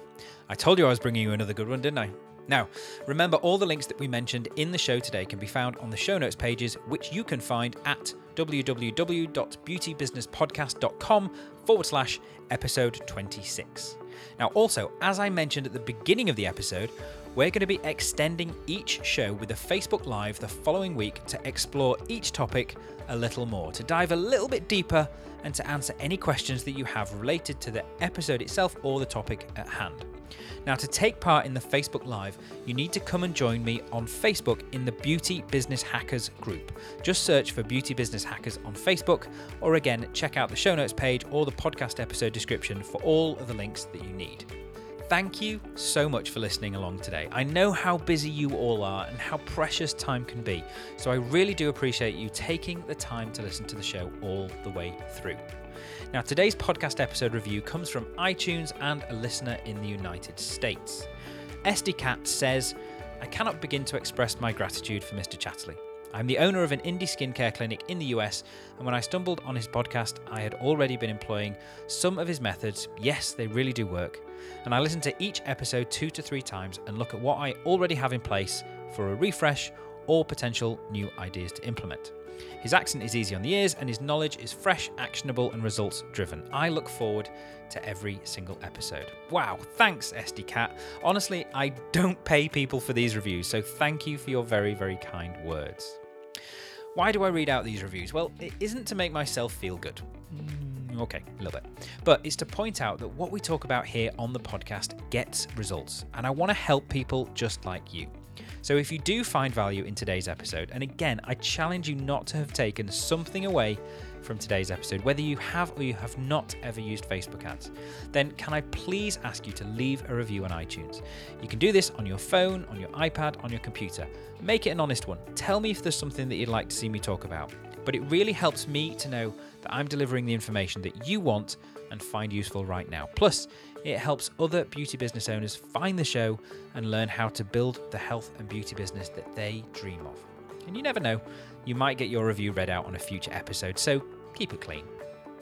Speaker 1: I told you I was bringing you another good one, didn't I? Now, remember all the links that we mentioned in the show today can be found on the show notes pages, which you can find at www.beautybusinesspodcast.com forward slash episode 26. Now, also, as I mentioned at the beginning of the episode, we're going to be extending each show with a Facebook Live the following week to explore each topic a little more, to dive a little bit deeper, and to answer any questions that you have related to the episode itself or the topic at hand. Now, to take part in the Facebook Live, you need to come and join me on Facebook in the Beauty Business Hackers group. Just search for Beauty Business Hackers on Facebook, or again, check out the show notes page or the podcast episode description for all of the links that you need. thank you so much for listening along today. I know how busy you all are and how precious time can be, so I really do appreciate you taking the time to listen to the show all the way through. Now, today's podcast episode review comes from iTunes and a listener in the United States. SD Cat says, I cannot begin to express my gratitude for Mr. Chatterley. I'm the owner of an indie skincare clinic in the US, and when I stumbled on his podcast, I had already been employing some of his methods. Yes, they really do work. And I listen to each episode two to three times and look at what I already have in place for a refresh or potential new ideas to implement. His accent is easy on the ears and his knowledge is fresh, actionable, and results driven. I look forward to every single episode. Wow, thanks, SD Cat. Honestly, I don't pay people for these reviews, so thank you for your very, very kind words. Why do I read out these reviews? Well, it isn't to make myself feel good. Mm, okay, a little bit. But it's to point out that what we talk about here on the podcast gets results, and I want to help people just like you. So if you do find value in today's episode, and again, I challenge you not to have taken something away from today's episode, whether you have or you have not ever used Facebook ads, then can I please ask you to leave a review on iTunes? You can do this on your phone, on your iPad, on your computer. Make it an honest one. Tell me if there's something that you'd like to see me talk about. But it really helps me to know that I'm delivering the information that you want and find useful right now. Plus, it helps other beauty business owners find the show and learn how to build the health and beauty business that they dream of. And you never know, you might get your review read out on a future episode, so keep it clean.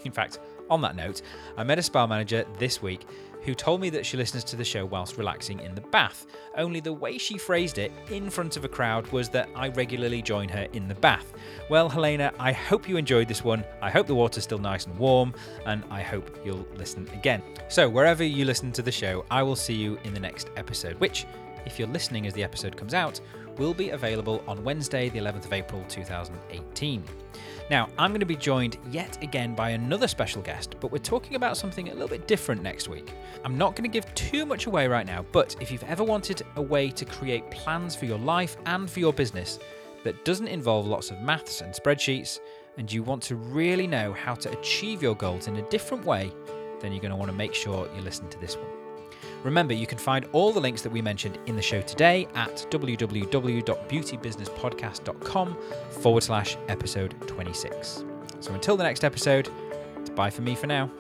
Speaker 1: In fact, on that note, I met a spa manager this week who told me that she listens to the show whilst relaxing in the bath. Only the way she phrased it in front of a crowd was that I regularly join her in the bath. Well, Helena, I hope you enjoyed this one. I hope the water's still nice and warm, and I hope you'll listen again. So, wherever you listen to the show, I will see you in the next episode, which, if you're listening as the episode comes out, will be available on Wednesday, the 11th of April 2018. Now, I'm going to be joined yet again by another special guest, but we're talking about something a little bit different next week. I'm not going to give too much away right now, but if you've ever wanted a way to create plans for your life and for your business that doesn't involve lots of maths and spreadsheets, and you want to really know how to achieve your goals in a different way, then you're going to want to make sure you listen to this one. Remember, you can find all the links that we mentioned in the show today at www.beautybusinesspodcast.com forward slash episode 26. So until the next episode, it's bye for me for now.